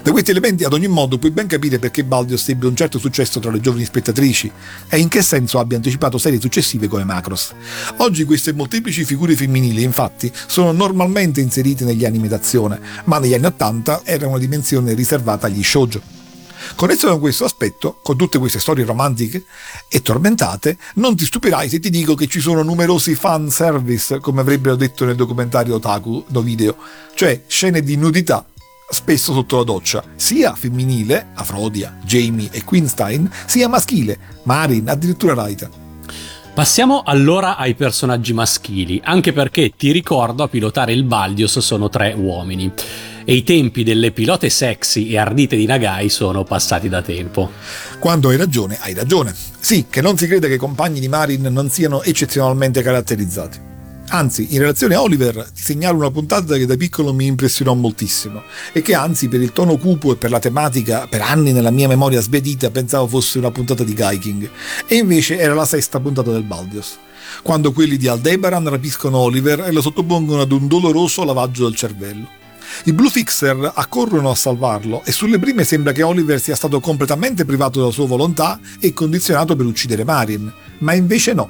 Da questi elementi ad ogni modo puoi ben capire perché Baldios ebbe un certo successo tra le giovani spettatrici e in che senso abbia anticipato serie successive come Macross. Oggi queste molteplici figure femminili infatti sono normalmente inserite negli anime d'azione, ma negli anni 80 era una dimensione riservata agli shoujo. Connesso con questo aspetto, con tutte queste storie romantiche e tormentate, non ti stupirai se ti dico che ci sono numerosi fan service, come avrebbero detto nel documentario Otaku no video, cioè scene di nudità spesso sotto la doccia, sia femminile, Afrodia, Jamie e Queenstein, sia maschile, Marin, addirittura Raita. Passiamo allora ai personaggi maschili, anche perché ti ricordo a pilotare il Baldios sono tre uomini e i tempi delle pilote sexy e ardite di Nagai sono passati da tempo. Quando hai ragione, hai ragione. Sì, che non si creda che i compagni di Marin non siano eccezionalmente caratterizzati. Anzi, in relazione a Oliver, ti segnalo una puntata che da piccolo mi impressionò moltissimo e che anzi per il tono cupo e per la tematica, per anni nella mia memoria sbedita, pensavo fosse una puntata di Gaiking. E invece era la sesta puntata del Baldios quando quelli di Aldebaran rapiscono Oliver e lo sottopongono ad un doloroso lavaggio del cervello. I Blue Fixer accorrono a salvarlo e sulle prime sembra che Oliver sia stato completamente privato della sua volontà e condizionato per uccidere Marin, ma invece no.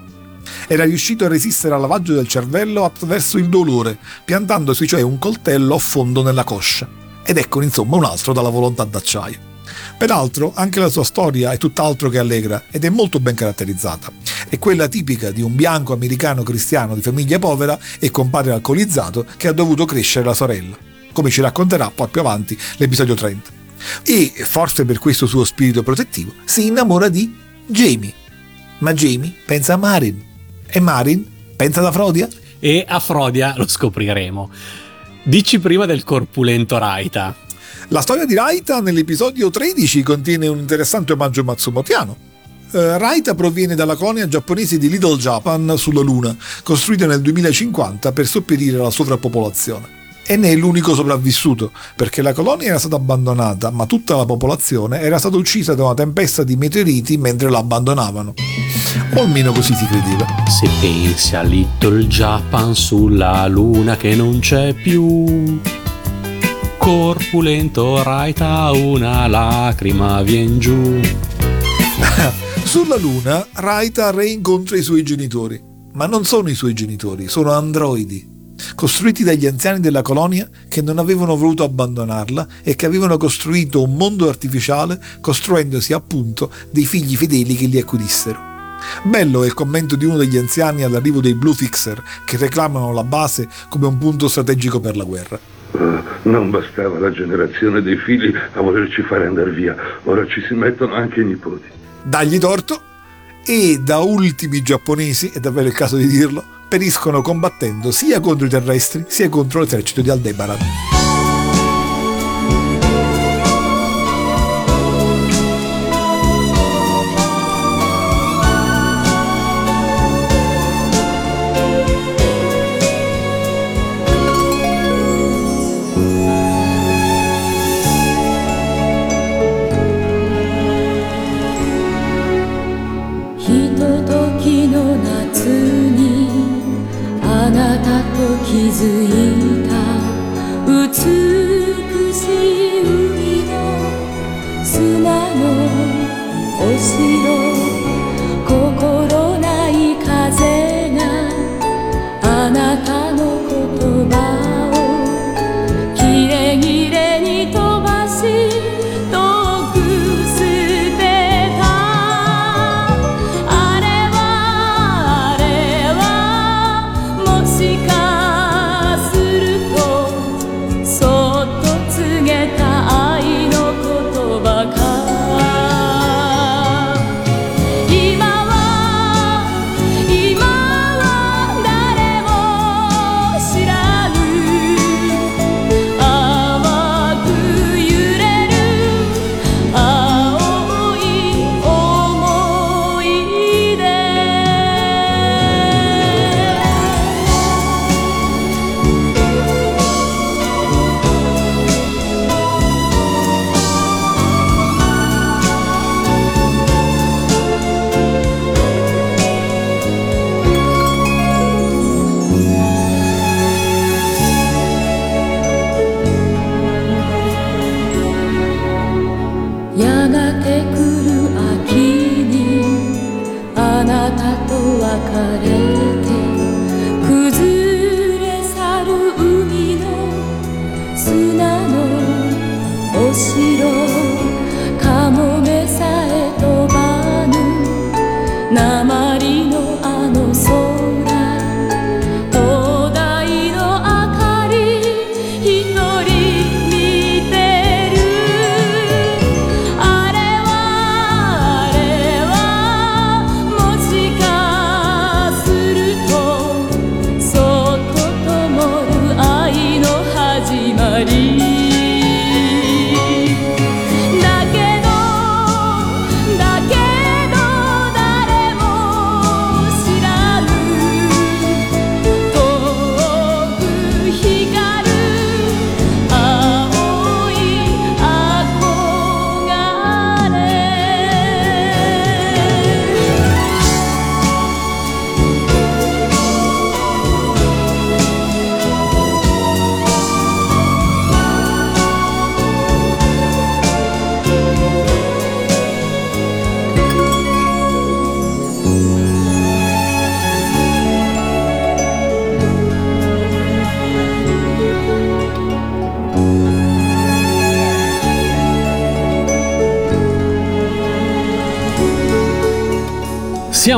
Era riuscito a resistere al lavaggio del cervello attraverso il dolore, piantandosi cioè un coltello a fondo nella coscia. Ed ecco insomma un altro dalla volontà d'acciaio. Peraltro anche la sua storia è tutt'altro che allegra ed è molto ben caratterizzata. È quella tipica di un bianco americano cristiano di famiglia povera e con padre alcolizzato che ha dovuto crescere la sorella, come ci racconterà poi più avanti l'episodio 30. E, forse per questo suo spirito protettivo, si innamora di Jamie. Ma Jamie pensa a Marin. E Marin pensa ad Afrodia? E Afrodia lo scopriremo. Dici prima del corpulento Raita. La storia di Raita nell'episodio 13 contiene un interessante omaggio matsumotiano. Uh, Raita proviene dalla colonia giapponese di Little Japan sulla Luna, costruita nel 2050 per sopperire alla sovrappopolazione. E ne è l'unico sopravvissuto, perché la colonia era stata abbandonata, ma tutta la popolazione era stata uccisa da una tempesta di meteoriti mentre la abbandonavano. O almeno così si credeva. Se pensi a Little Japan sulla Luna che non c'è più corpulento Raita una lacrima vien giù. Sulla Luna Raita reincontra i suoi genitori, ma non sono i suoi genitori, sono androidi, costruiti dagli anziani della colonia che non avevano voluto abbandonarla e che avevano costruito un mondo artificiale costruendosi appunto dei figli fedeli che li accudissero. Bello è il commento di uno degli anziani all'arrivo dei Blue Fixer che reclamano la base come un punto strategico per la guerra. Uh, non bastava la generazione dei figli a volerci fare andare via, ora ci si mettono anche i nipoti. Dagli torto e da ultimi giapponesi, è davvero il caso di dirlo, periscono combattendo sia contro i terrestri sia contro l'esercito di Aldebaran. ず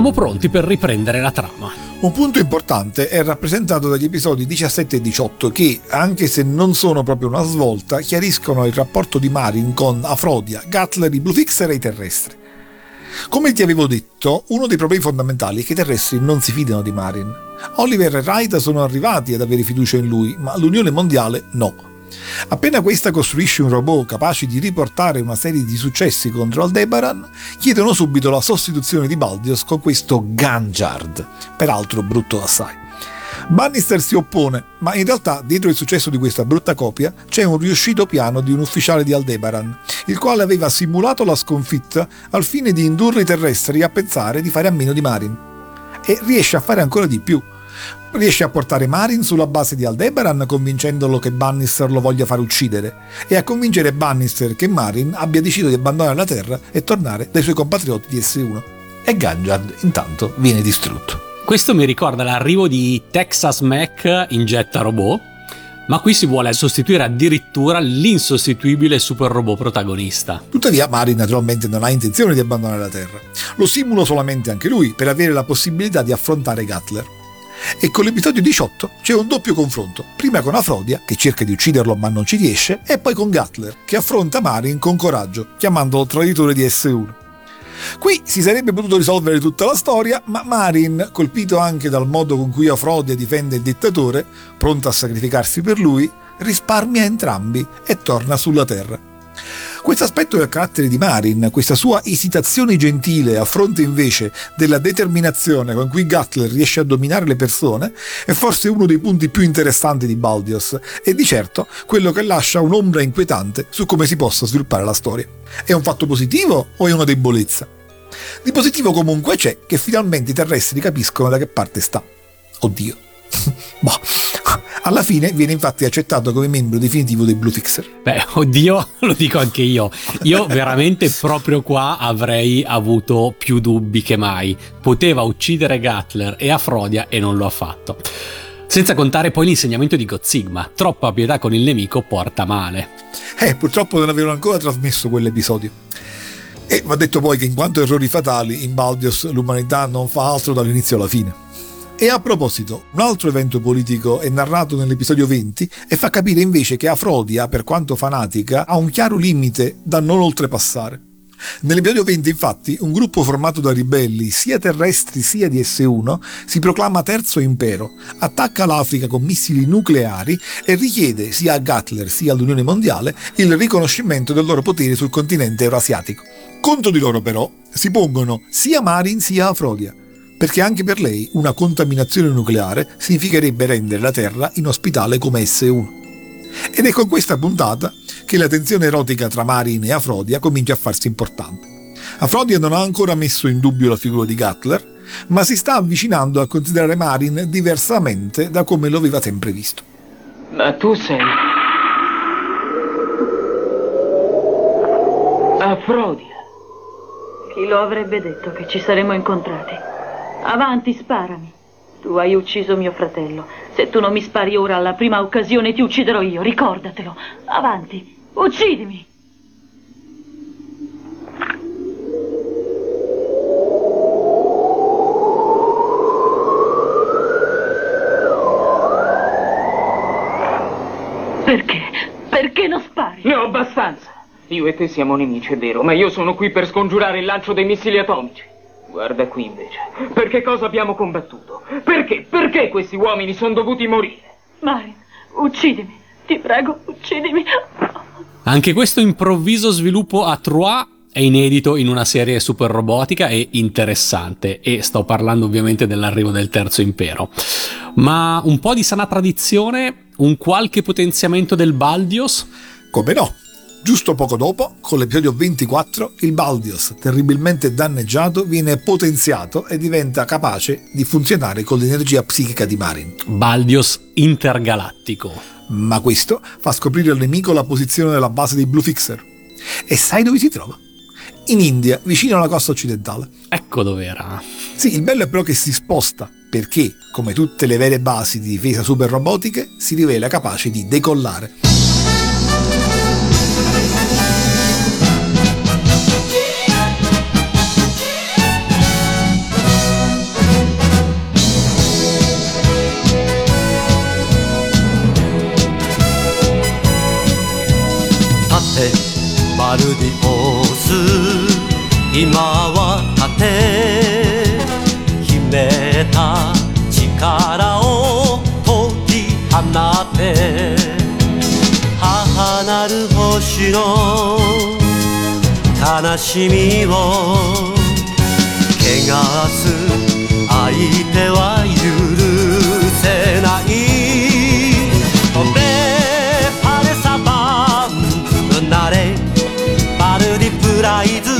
Siamo pronti per riprendere la trama. Un punto importante è rappresentato dagli episodi 17 e 18 che, anche se non sono proprio una svolta, chiariscono il rapporto di Marin con Afrodia, Gatler, i Blue e i terrestri. Come ti avevo detto, uno dei problemi fondamentali è che i terrestri non si fidano di Marin. Oliver e Raida sono arrivati ad avere fiducia in lui, ma l'Unione Mondiale no. Appena questa costruisce un robot capace di riportare una serie di successi contro Aldebaran, chiedono subito la sostituzione di Baldios con questo Ganjard, peraltro brutto assai. Bannister si oppone, ma in realtà dietro il successo di questa brutta copia c'è un riuscito piano di un ufficiale di Aldebaran, il quale aveva simulato la sconfitta al fine di indurre i terrestri a pensare di fare a meno di Marin. E riesce a fare ancora di più, riesce a portare Marin sulla base di Aldebaran convincendolo che Bannister lo voglia far uccidere e a convincere Bannister che Marin abbia deciso di abbandonare la Terra e tornare dai suoi compatrioti di S1. E Ganjard intanto viene distrutto. Questo mi ricorda l'arrivo di Texas Mac in Jetta Robot, ma qui si vuole sostituire addirittura l'insostituibile super robot protagonista. Tuttavia Marin naturalmente non ha intenzione di abbandonare la Terra. Lo simula solamente anche lui per avere la possibilità di affrontare Gatler. E con l'episodio 18 c'è un doppio confronto, prima con Afrodia, che cerca di ucciderlo ma non ci riesce, e poi con Gatler, che affronta Marin con coraggio, chiamandolo traditore di S1. Qui si sarebbe potuto risolvere tutta la storia, ma Marin, colpito anche dal modo con cui Afrodia difende il dittatore, pronto a sacrificarsi per lui, risparmia entrambi e torna sulla Terra. Questo aspetto del carattere di Marin, questa sua esitazione gentile a fronte invece della determinazione con cui Gatler riesce a dominare le persone, è forse uno dei punti più interessanti di Baldios e di certo quello che lascia un'ombra inquietante su come si possa sviluppare la storia. È un fatto positivo o è una debolezza? Di positivo comunque c'è che finalmente i terrestri capiscono da che parte sta. Oddio. boh. Alla fine viene infatti accettato come membro definitivo dei Blue Fixer. Beh, oddio, lo dico anche io. Io veramente proprio qua avrei avuto più dubbi che mai. Poteva uccidere Gatler e Afrodia e non lo ha fatto. Senza contare poi l'insegnamento di Godzigma. Troppa pietà con il nemico porta male. Eh, purtroppo non avevano ancora trasmesso quell'episodio. E va detto poi che in quanto errori fatali in Baldios l'umanità non fa altro dall'inizio alla fine. E a proposito, un altro evento politico è narrato nell'episodio 20 e fa capire invece che Afrodia, per quanto fanatica, ha un chiaro limite da non oltrepassare. Nell'episodio 20, infatti, un gruppo formato da ribelli, sia terrestri sia di S1, si proclama terzo impero, attacca l'Africa con missili nucleari e richiede sia a Gatler sia all'Unione Mondiale il riconoscimento del loro potere sul continente eurasiatico. Contro di loro, però, si pongono sia Marin sia Afrodia perché anche per lei una contaminazione nucleare significherebbe rendere la Terra inospitale come S1. Ed è con questa puntata che la tensione erotica tra Marin e Afrodia comincia a farsi importante. Afrodia non ha ancora messo in dubbio la figura di Gatler, ma si sta avvicinando a considerare Marin diversamente da come lo aveva sempre visto. Ma tu sei... Afrodia. Chi lo avrebbe detto che ci saremmo incontrati? Avanti, sparami. Tu hai ucciso mio fratello. Se tu non mi spari ora alla prima occasione ti ucciderò io, ricordatelo. Avanti, uccidimi. Perché? Perché non spari? Ne ho abbastanza. Io e te siamo nemici, è vero, ma io sono qui per scongiurare il lancio dei missili atomici. Guarda qui invece. Per che cosa abbiamo combattuto? Perché? Perché questi uomini sono dovuti morire? Marin, uccidimi. Ti prego, uccidimi. Anche questo improvviso sviluppo a Trois è inedito in una serie super robotica e interessante e sto parlando ovviamente dell'arrivo del terzo impero. Ma un po' di sana tradizione, un qualche potenziamento del Baldios? Come no? Giusto poco dopo, con l'episodio 24, il Baldios, terribilmente danneggiato, viene potenziato e diventa capace di funzionare con l'energia psichica di Marin. Baldios intergalattico. Ma questo fa scoprire al nemico la posizione della base dei Blue Fixer. E sai dove si trova? In India, vicino alla costa occidentale. Ecco dov'era. Sì, il bello è però che si sposta, perché, come tutte le vere basi di difesa super robotiche, si rivela capace di decollare. てバルディオス今は盾決めた。の悲しみを汚す相手は許せない。飛べパレサバンなれバルディプライズ。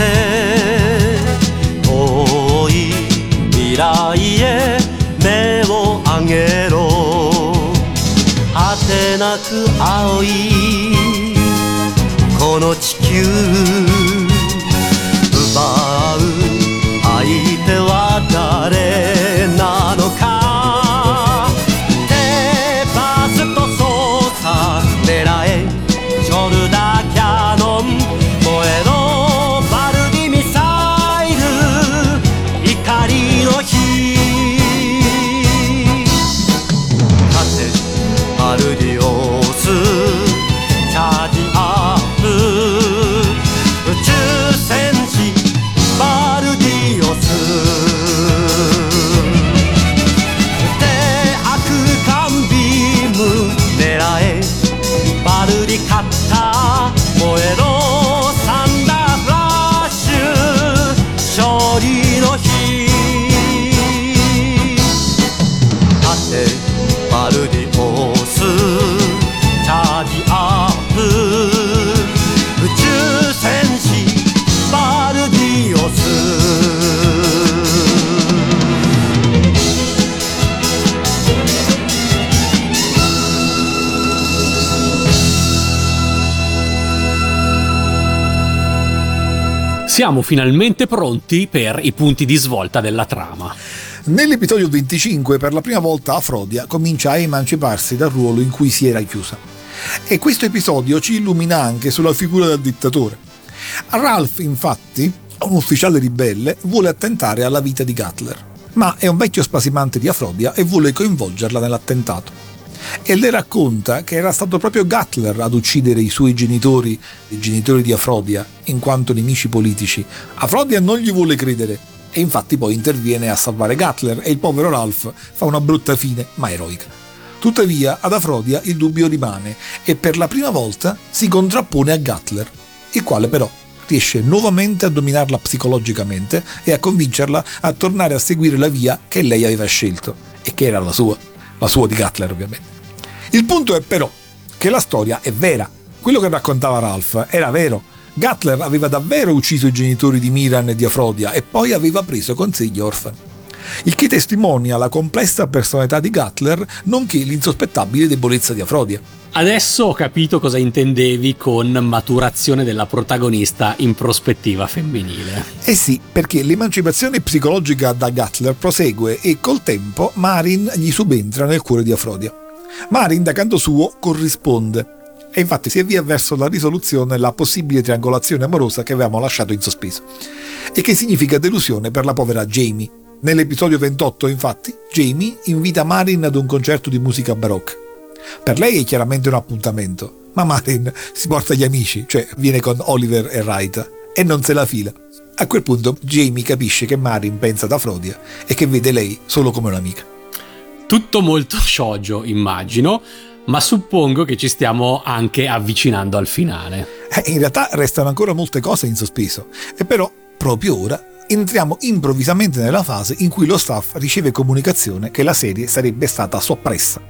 て遠い未来へ目を上げろ。果てなく青いこの地球。Siamo finalmente pronti per i punti di svolta della trama. Nell'episodio 25, per la prima volta Afrodia comincia a emanciparsi dal ruolo in cui si era chiusa. E questo episodio ci illumina anche sulla figura del dittatore. Ralph, infatti, un ufficiale ribelle, vuole attentare alla vita di Gatler, ma è un vecchio spasimante di Afrodia e vuole coinvolgerla nell'attentato. E le racconta che era stato proprio Gatler ad uccidere i suoi genitori, i genitori di Afrodia, in quanto nemici politici. Afrodia non gli vuole credere e infatti poi interviene a salvare Gatler e il povero Ralph fa una brutta fine, ma eroica. Tuttavia, ad Afrodia il dubbio rimane e per la prima volta si contrappone a Gatler, il quale però riesce nuovamente a dominarla psicologicamente e a convincerla a tornare a seguire la via che lei aveva scelto e che era la sua, la sua di Gatler ovviamente. Il punto è però che la storia è vera. Quello che raccontava Ralph era vero. Gatler aveva davvero ucciso i genitori di Miran e di Afrodia e poi aveva preso con sé gli orfani. Il che testimonia la complessa personalità di Gatler, nonché l'insospettabile debolezza di Afrodia. Adesso ho capito cosa intendevi con maturazione della protagonista in prospettiva femminile. Eh sì, perché l'emancipazione psicologica da Gatler prosegue e col tempo Marin gli subentra nel cuore di Afrodia. Marin, da canto suo, corrisponde e infatti si avvia verso la risoluzione la possibile triangolazione amorosa che avevamo lasciato in sospeso e che significa delusione per la povera Jamie. Nell'episodio 28, infatti, Jamie invita Marin ad un concerto di musica barocca. Per lei è chiaramente un appuntamento, ma Marin si porta gli amici, cioè viene con Oliver e Raita, e non se la fila. A quel punto Jamie capisce che Marin pensa ad Afrodia e che vede lei solo come un'amica. Tutto molto shoujo, immagino, ma suppongo che ci stiamo anche avvicinando al finale. Eh, in realtà restano ancora molte cose in sospeso, e però proprio ora entriamo improvvisamente nella fase in cui lo staff riceve comunicazione che la serie sarebbe stata soppressa.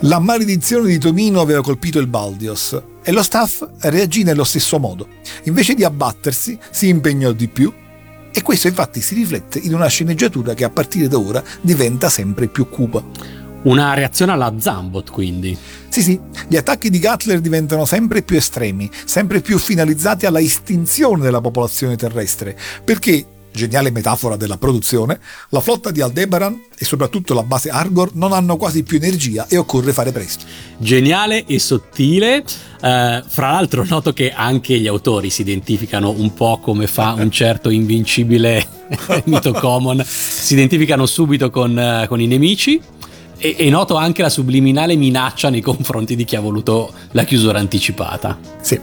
La maledizione di Tomino aveva colpito il Baldios e lo staff reagì nello stesso modo. Invece di abbattersi, si impegnò di più E questo infatti si riflette in una sceneggiatura che a partire da ora diventa sempre più cupa. Una reazione alla Zambot, quindi. Sì, sì, gli attacchi di Gatler diventano sempre più estremi, sempre più finalizzati alla estinzione della popolazione terrestre, perché geniale metafora della produzione, la flotta di Aldebaran e soprattutto la base Argor non hanno quasi più energia e occorre fare presto. Geniale e sottile. Uh, fra l'altro noto che anche gli autori si identificano un po' come fa un certo invincibile mito common, si identificano subito con, uh, con i nemici. E, e, noto anche la subliminale minaccia nei confronti di chi ha voluto la chiusura anticipata. Sì,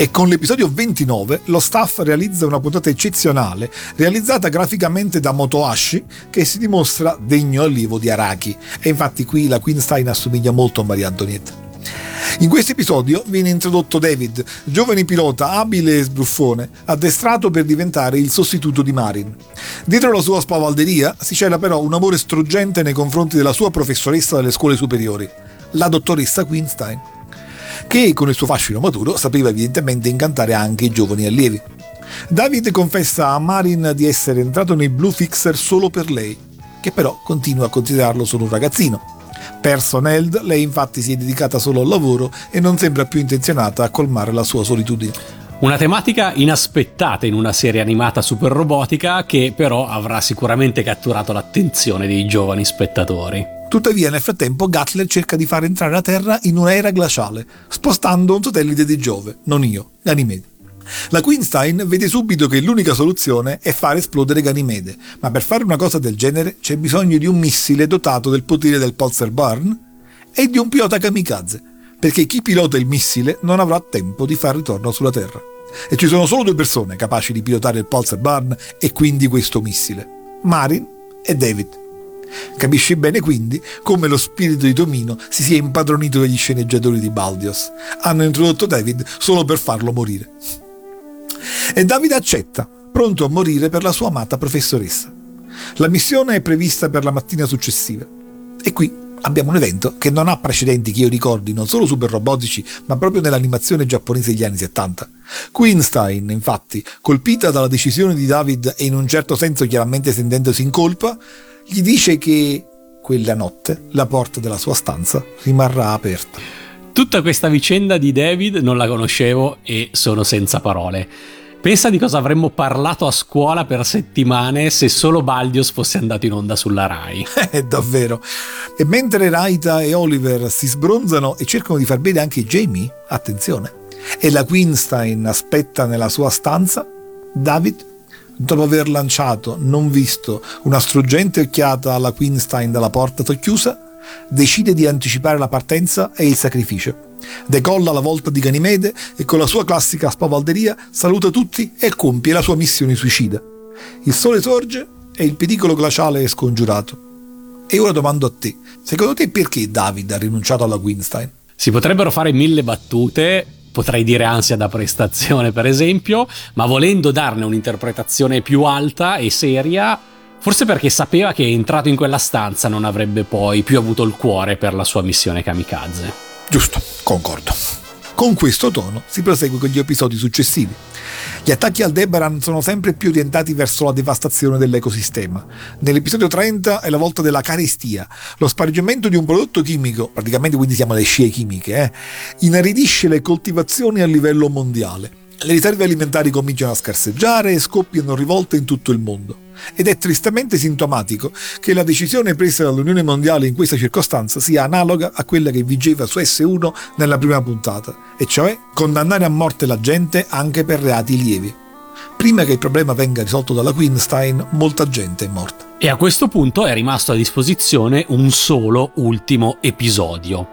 e con l'episodio 29 lo staff realizza una puntata eccezionale, realizzata graficamente da Motoashi, che si dimostra degno allievo di Araki. E infatti qui la Queenstein assomiglia molto a Maria Antonietta. In questo episodio viene introdotto David, giovane pilota abile e sbruffone, addestrato per diventare il sostituto di Marin. Dietro la sua spavalderia si cela però un amore struggente nei confronti della sua professoressa delle scuole superiori, la dottoressa Queenstein che con il suo fascino maturo sapeva evidentemente incantare anche i giovani allievi. David confessa a Marin di essere entrato nei Blue Fixer solo per lei, che però continua a considerarlo solo un ragazzino. Perso Neld, lei infatti si è dedicata solo al lavoro e non sembra più intenzionata a colmare la sua solitudine. Una tematica inaspettata in una serie animata super robotica che però avrà sicuramente catturato l'attenzione dei giovani spettatori. Tuttavia, nel frattempo, Gatler cerca di far entrare la Terra in un'era glaciale, spostando un satellite di Giove, non io, Ganimede. La Queenstein vede subito che l'unica soluzione è far esplodere Ganimede, ma per fare una cosa del genere c'è bisogno di un missile dotato del potere del Pulsar Burn e di un pilota kamikaze, perché chi pilota il missile non avrà tempo di far ritorno sulla Terra. E ci sono solo due persone capaci di pilotare il Pulsar Burn e quindi questo missile, Marin e David. Capisci bene quindi come lo spirito di Tomino si sia impadronito degli sceneggiatori di Baldios. Hanno introdotto David solo per farlo morire. E David accetta, pronto a morire per la sua amata professoressa. La missione è prevista per la mattina successiva. E qui abbiamo un evento che non ha precedenti che io ricordi non solo super robotici, ma proprio nell'animazione giapponese degli anni 70. Queenstein, infatti, colpita dalla decisione di David e in un certo senso chiaramente sentendosi in colpa, gli dice che quella notte la porta della sua stanza rimarrà aperta. Tutta questa vicenda di David non la conoscevo e sono senza parole. Pensa di cosa avremmo parlato a scuola per settimane se solo Baldios fosse andato in onda sulla Rai. Eh, davvero. E mentre Raita e Oliver si sbronzano e cercano di far bene anche Jamie, attenzione, e la Queenstein aspetta nella sua stanza, David dopo aver lanciato, non visto, una struggente occhiata alla Queenstein dalla porta chiusa, decide di anticipare la partenza e il sacrificio. Decolla la volta di Ganimede e con la sua classica spavalderia saluta tutti e compie la sua missione suicida. Il sole sorge e il pericolo glaciale è scongiurato. E ora domando a te, secondo te perché David ha rinunciato alla Queenstein? Si potrebbero fare mille battute, potrei dire ansia da prestazione per esempio, ma volendo darne un'interpretazione più alta e seria, forse perché sapeva che entrato in quella stanza non avrebbe poi più avuto il cuore per la sua missione kamikaze. Giusto, concordo. Con questo tono si prosegue con gli episodi successivi. Gli attacchi al Debaran sono sempre più orientati verso la devastazione dell'ecosistema. Nell'episodio 30 è la volta della carestia. Lo spargimento di un prodotto chimico, praticamente quindi siamo alle scie chimiche, eh, inaridisce le coltivazioni a livello mondiale. Le riserve alimentari cominciano a scarseggiare e scoppiano rivolte in tutto il mondo. Ed è tristemente sintomatico che la decisione presa dall'Unione Mondiale in questa circostanza sia analoga a quella che vigeva su S1 nella prima puntata, e cioè condannare a morte la gente anche per reati lievi. Prima che il problema venga risolto dalla Queenstein, molta gente è morta. E a questo punto è rimasto a disposizione un solo ultimo episodio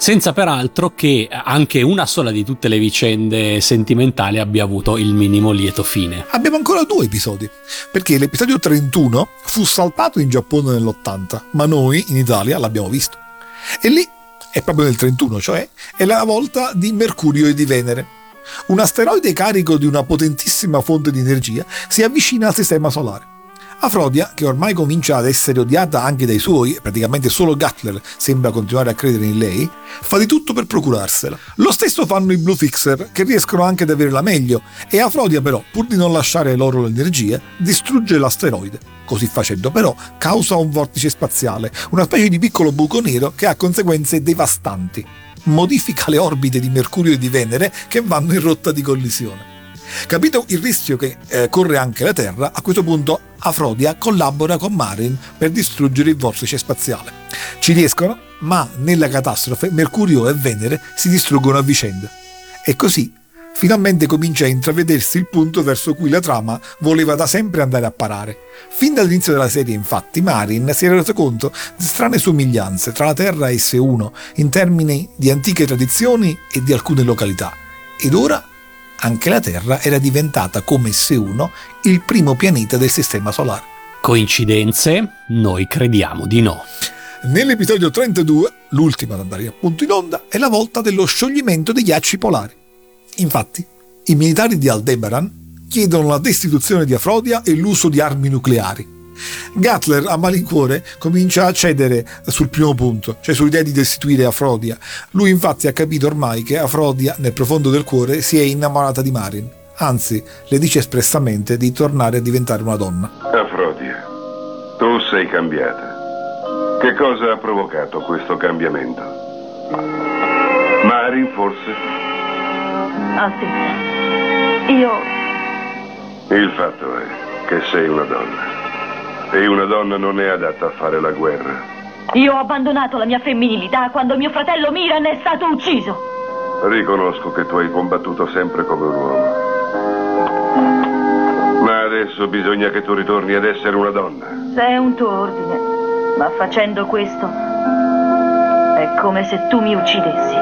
senza peraltro che anche una sola di tutte le vicende sentimentali abbia avuto il minimo lieto fine. Abbiamo ancora due episodi, perché l'episodio 31 fu saltato in Giappone nell'80, ma noi in Italia l'abbiamo visto. E lì è proprio nel 31, cioè è la volta di Mercurio e di Venere. Un asteroide carico di una potentissima fonte di energia si avvicina al sistema solare. Afrodia, che ormai comincia ad essere odiata anche dai suoi, praticamente solo Gatler sembra continuare a credere in lei, fa di tutto per procurarsela. Lo stesso fanno i Blue Fixer, che riescono anche ad averla meglio, e Afrodia però, pur di non lasciare loro l'energia, distrugge l'asteroide. Così facendo però causa un vortice spaziale, una specie di piccolo buco nero che ha conseguenze devastanti. Modifica le orbite di Mercurio e di Venere che vanno in rotta di collisione. Capito il rischio che eh, corre anche la Terra, a questo punto Afrodia collabora con Marin per distruggere il vortice spaziale. Ci riescono, ma nella catastrofe Mercurio e Venere si distruggono a vicenda. E così finalmente comincia a intravedersi il punto verso cui la trama voleva da sempre andare a parare. Fin dall'inizio della serie, infatti, Marin si era reso conto di strane somiglianze tra la Terra e S1 in termini di antiche tradizioni e di alcune località. Ed ora anche la Terra era diventata come S1 il primo pianeta del Sistema Solare. Coincidenze? Noi crediamo di no. Nell'episodio 32, l'ultimo ad andare appunto in onda, è la volta dello scioglimento dei ghiacci polari. Infatti, i militari di Aldebaran chiedono la destituzione di Afrodia e l'uso di armi nucleari. Gatler a malincuore comincia a cedere sul primo punto, cioè sull'idea di destituire Afrodia. Lui infatti ha capito ormai che Afrodia, nel profondo del cuore, si è innamorata di Marin. Anzi, le dice espressamente di tornare a diventare una donna. Afrodia, tu sei cambiata. Che cosa ha provocato questo cambiamento? Marin, forse? Altezza, io... Il fatto è che sei una donna. E una donna non è adatta a fare la guerra. Io ho abbandonato la mia femminilità quando mio fratello Miran è stato ucciso. Riconosco che tu hai combattuto sempre come un uomo. Ma adesso bisogna che tu ritorni ad essere una donna. Se è un tuo ordine, ma facendo questo è come se tu mi uccidessi.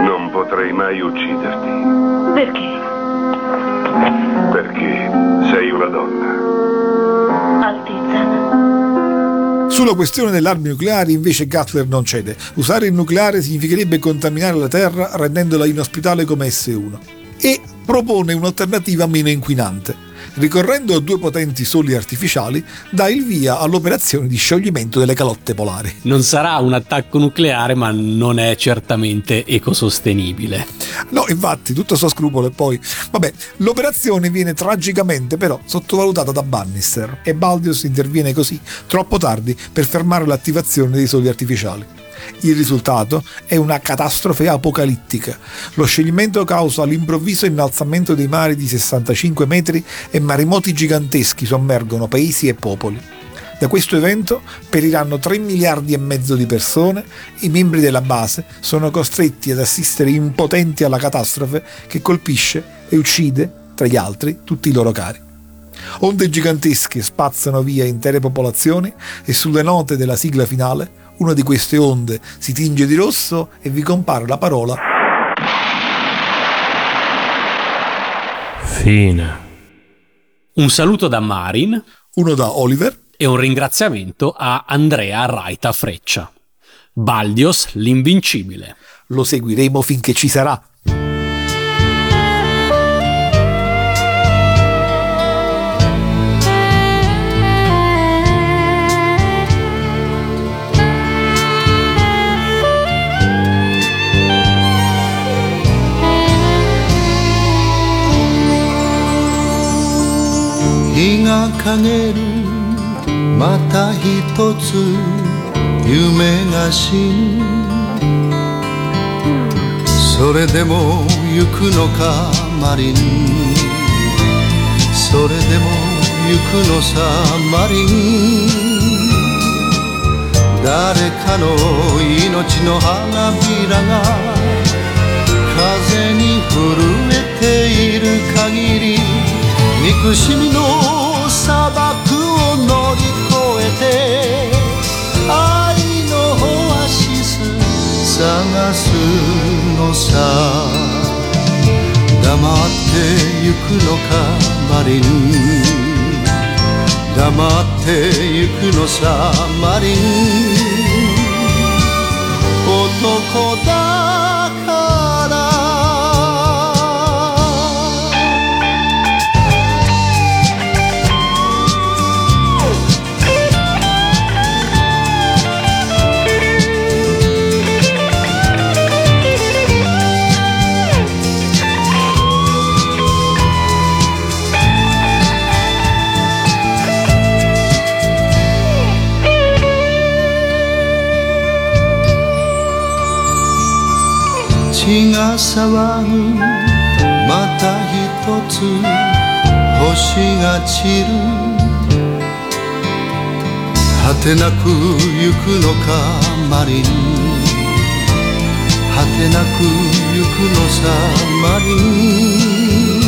Non potrei mai ucciderti. Perché? Perché sei una donna. Altezza. Sulla questione delle armi nucleari invece Gatler non cede. Usare il nucleare significherebbe contaminare la Terra rendendola inospitale come S1. E propone un'alternativa meno inquinante. Ricorrendo a due potenti soli artificiali, dà il via all'operazione di scioglimento delle calotte polari. Non sarà un attacco nucleare, ma non è certamente ecosostenibile. No, infatti, tutto sto scrupolo e poi... Vabbè, l'operazione viene tragicamente però sottovalutata da Bannister e Baldius interviene così, troppo tardi, per fermare l'attivazione dei soli artificiali. Il risultato è una catastrofe apocalittica. Lo scioglimento causa l'improvviso innalzamento dei mari di 65 metri e maremoti giganteschi sommergono paesi e popoli. Da questo evento periranno 3 miliardi e mezzo di persone, i membri della base sono costretti ad assistere impotenti alla catastrofe che colpisce e uccide, tra gli altri, tutti i loro cari. Onde gigantesche spazzano via intere popolazioni e sulle note della sigla finale una di queste onde si tinge di rosso e vi compare la parola Fine. Un saluto da Marin uno da Oliver e un ringraziamento a Andrea Raita Freccia. Baldios l'invincibile. Lo seguiremo finché ci sarà. が陰るまた一つ夢が死ぬそれでも行くのかマリンそれでも行くのさマリン誰かの命の花びらが風に震えている限り憎しみの砂漠を乗り越えて愛のオアシス探すのさ。黙ってゆくのかマリン黙ってゆくのさマリン男だが騒ぐまた一つ星が散る。果てなく行くのかマリン。果てなく行くのさマリン。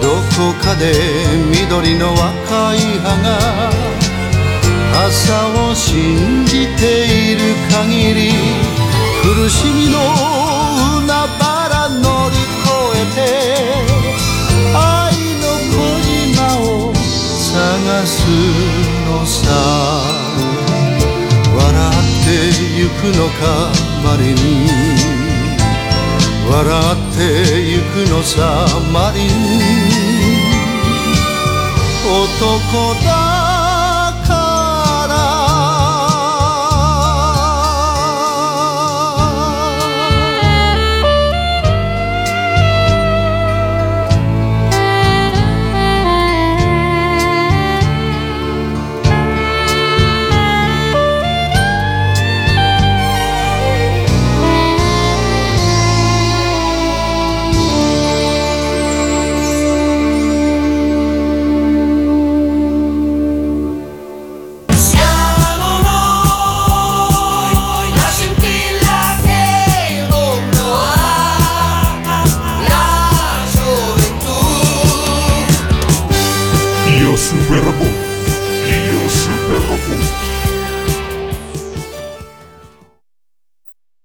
どこかで緑の若い葉が朝を信じている限り苦しみのすのさ笑ってゆくのかマリン笑ってゆくのさマリン男だ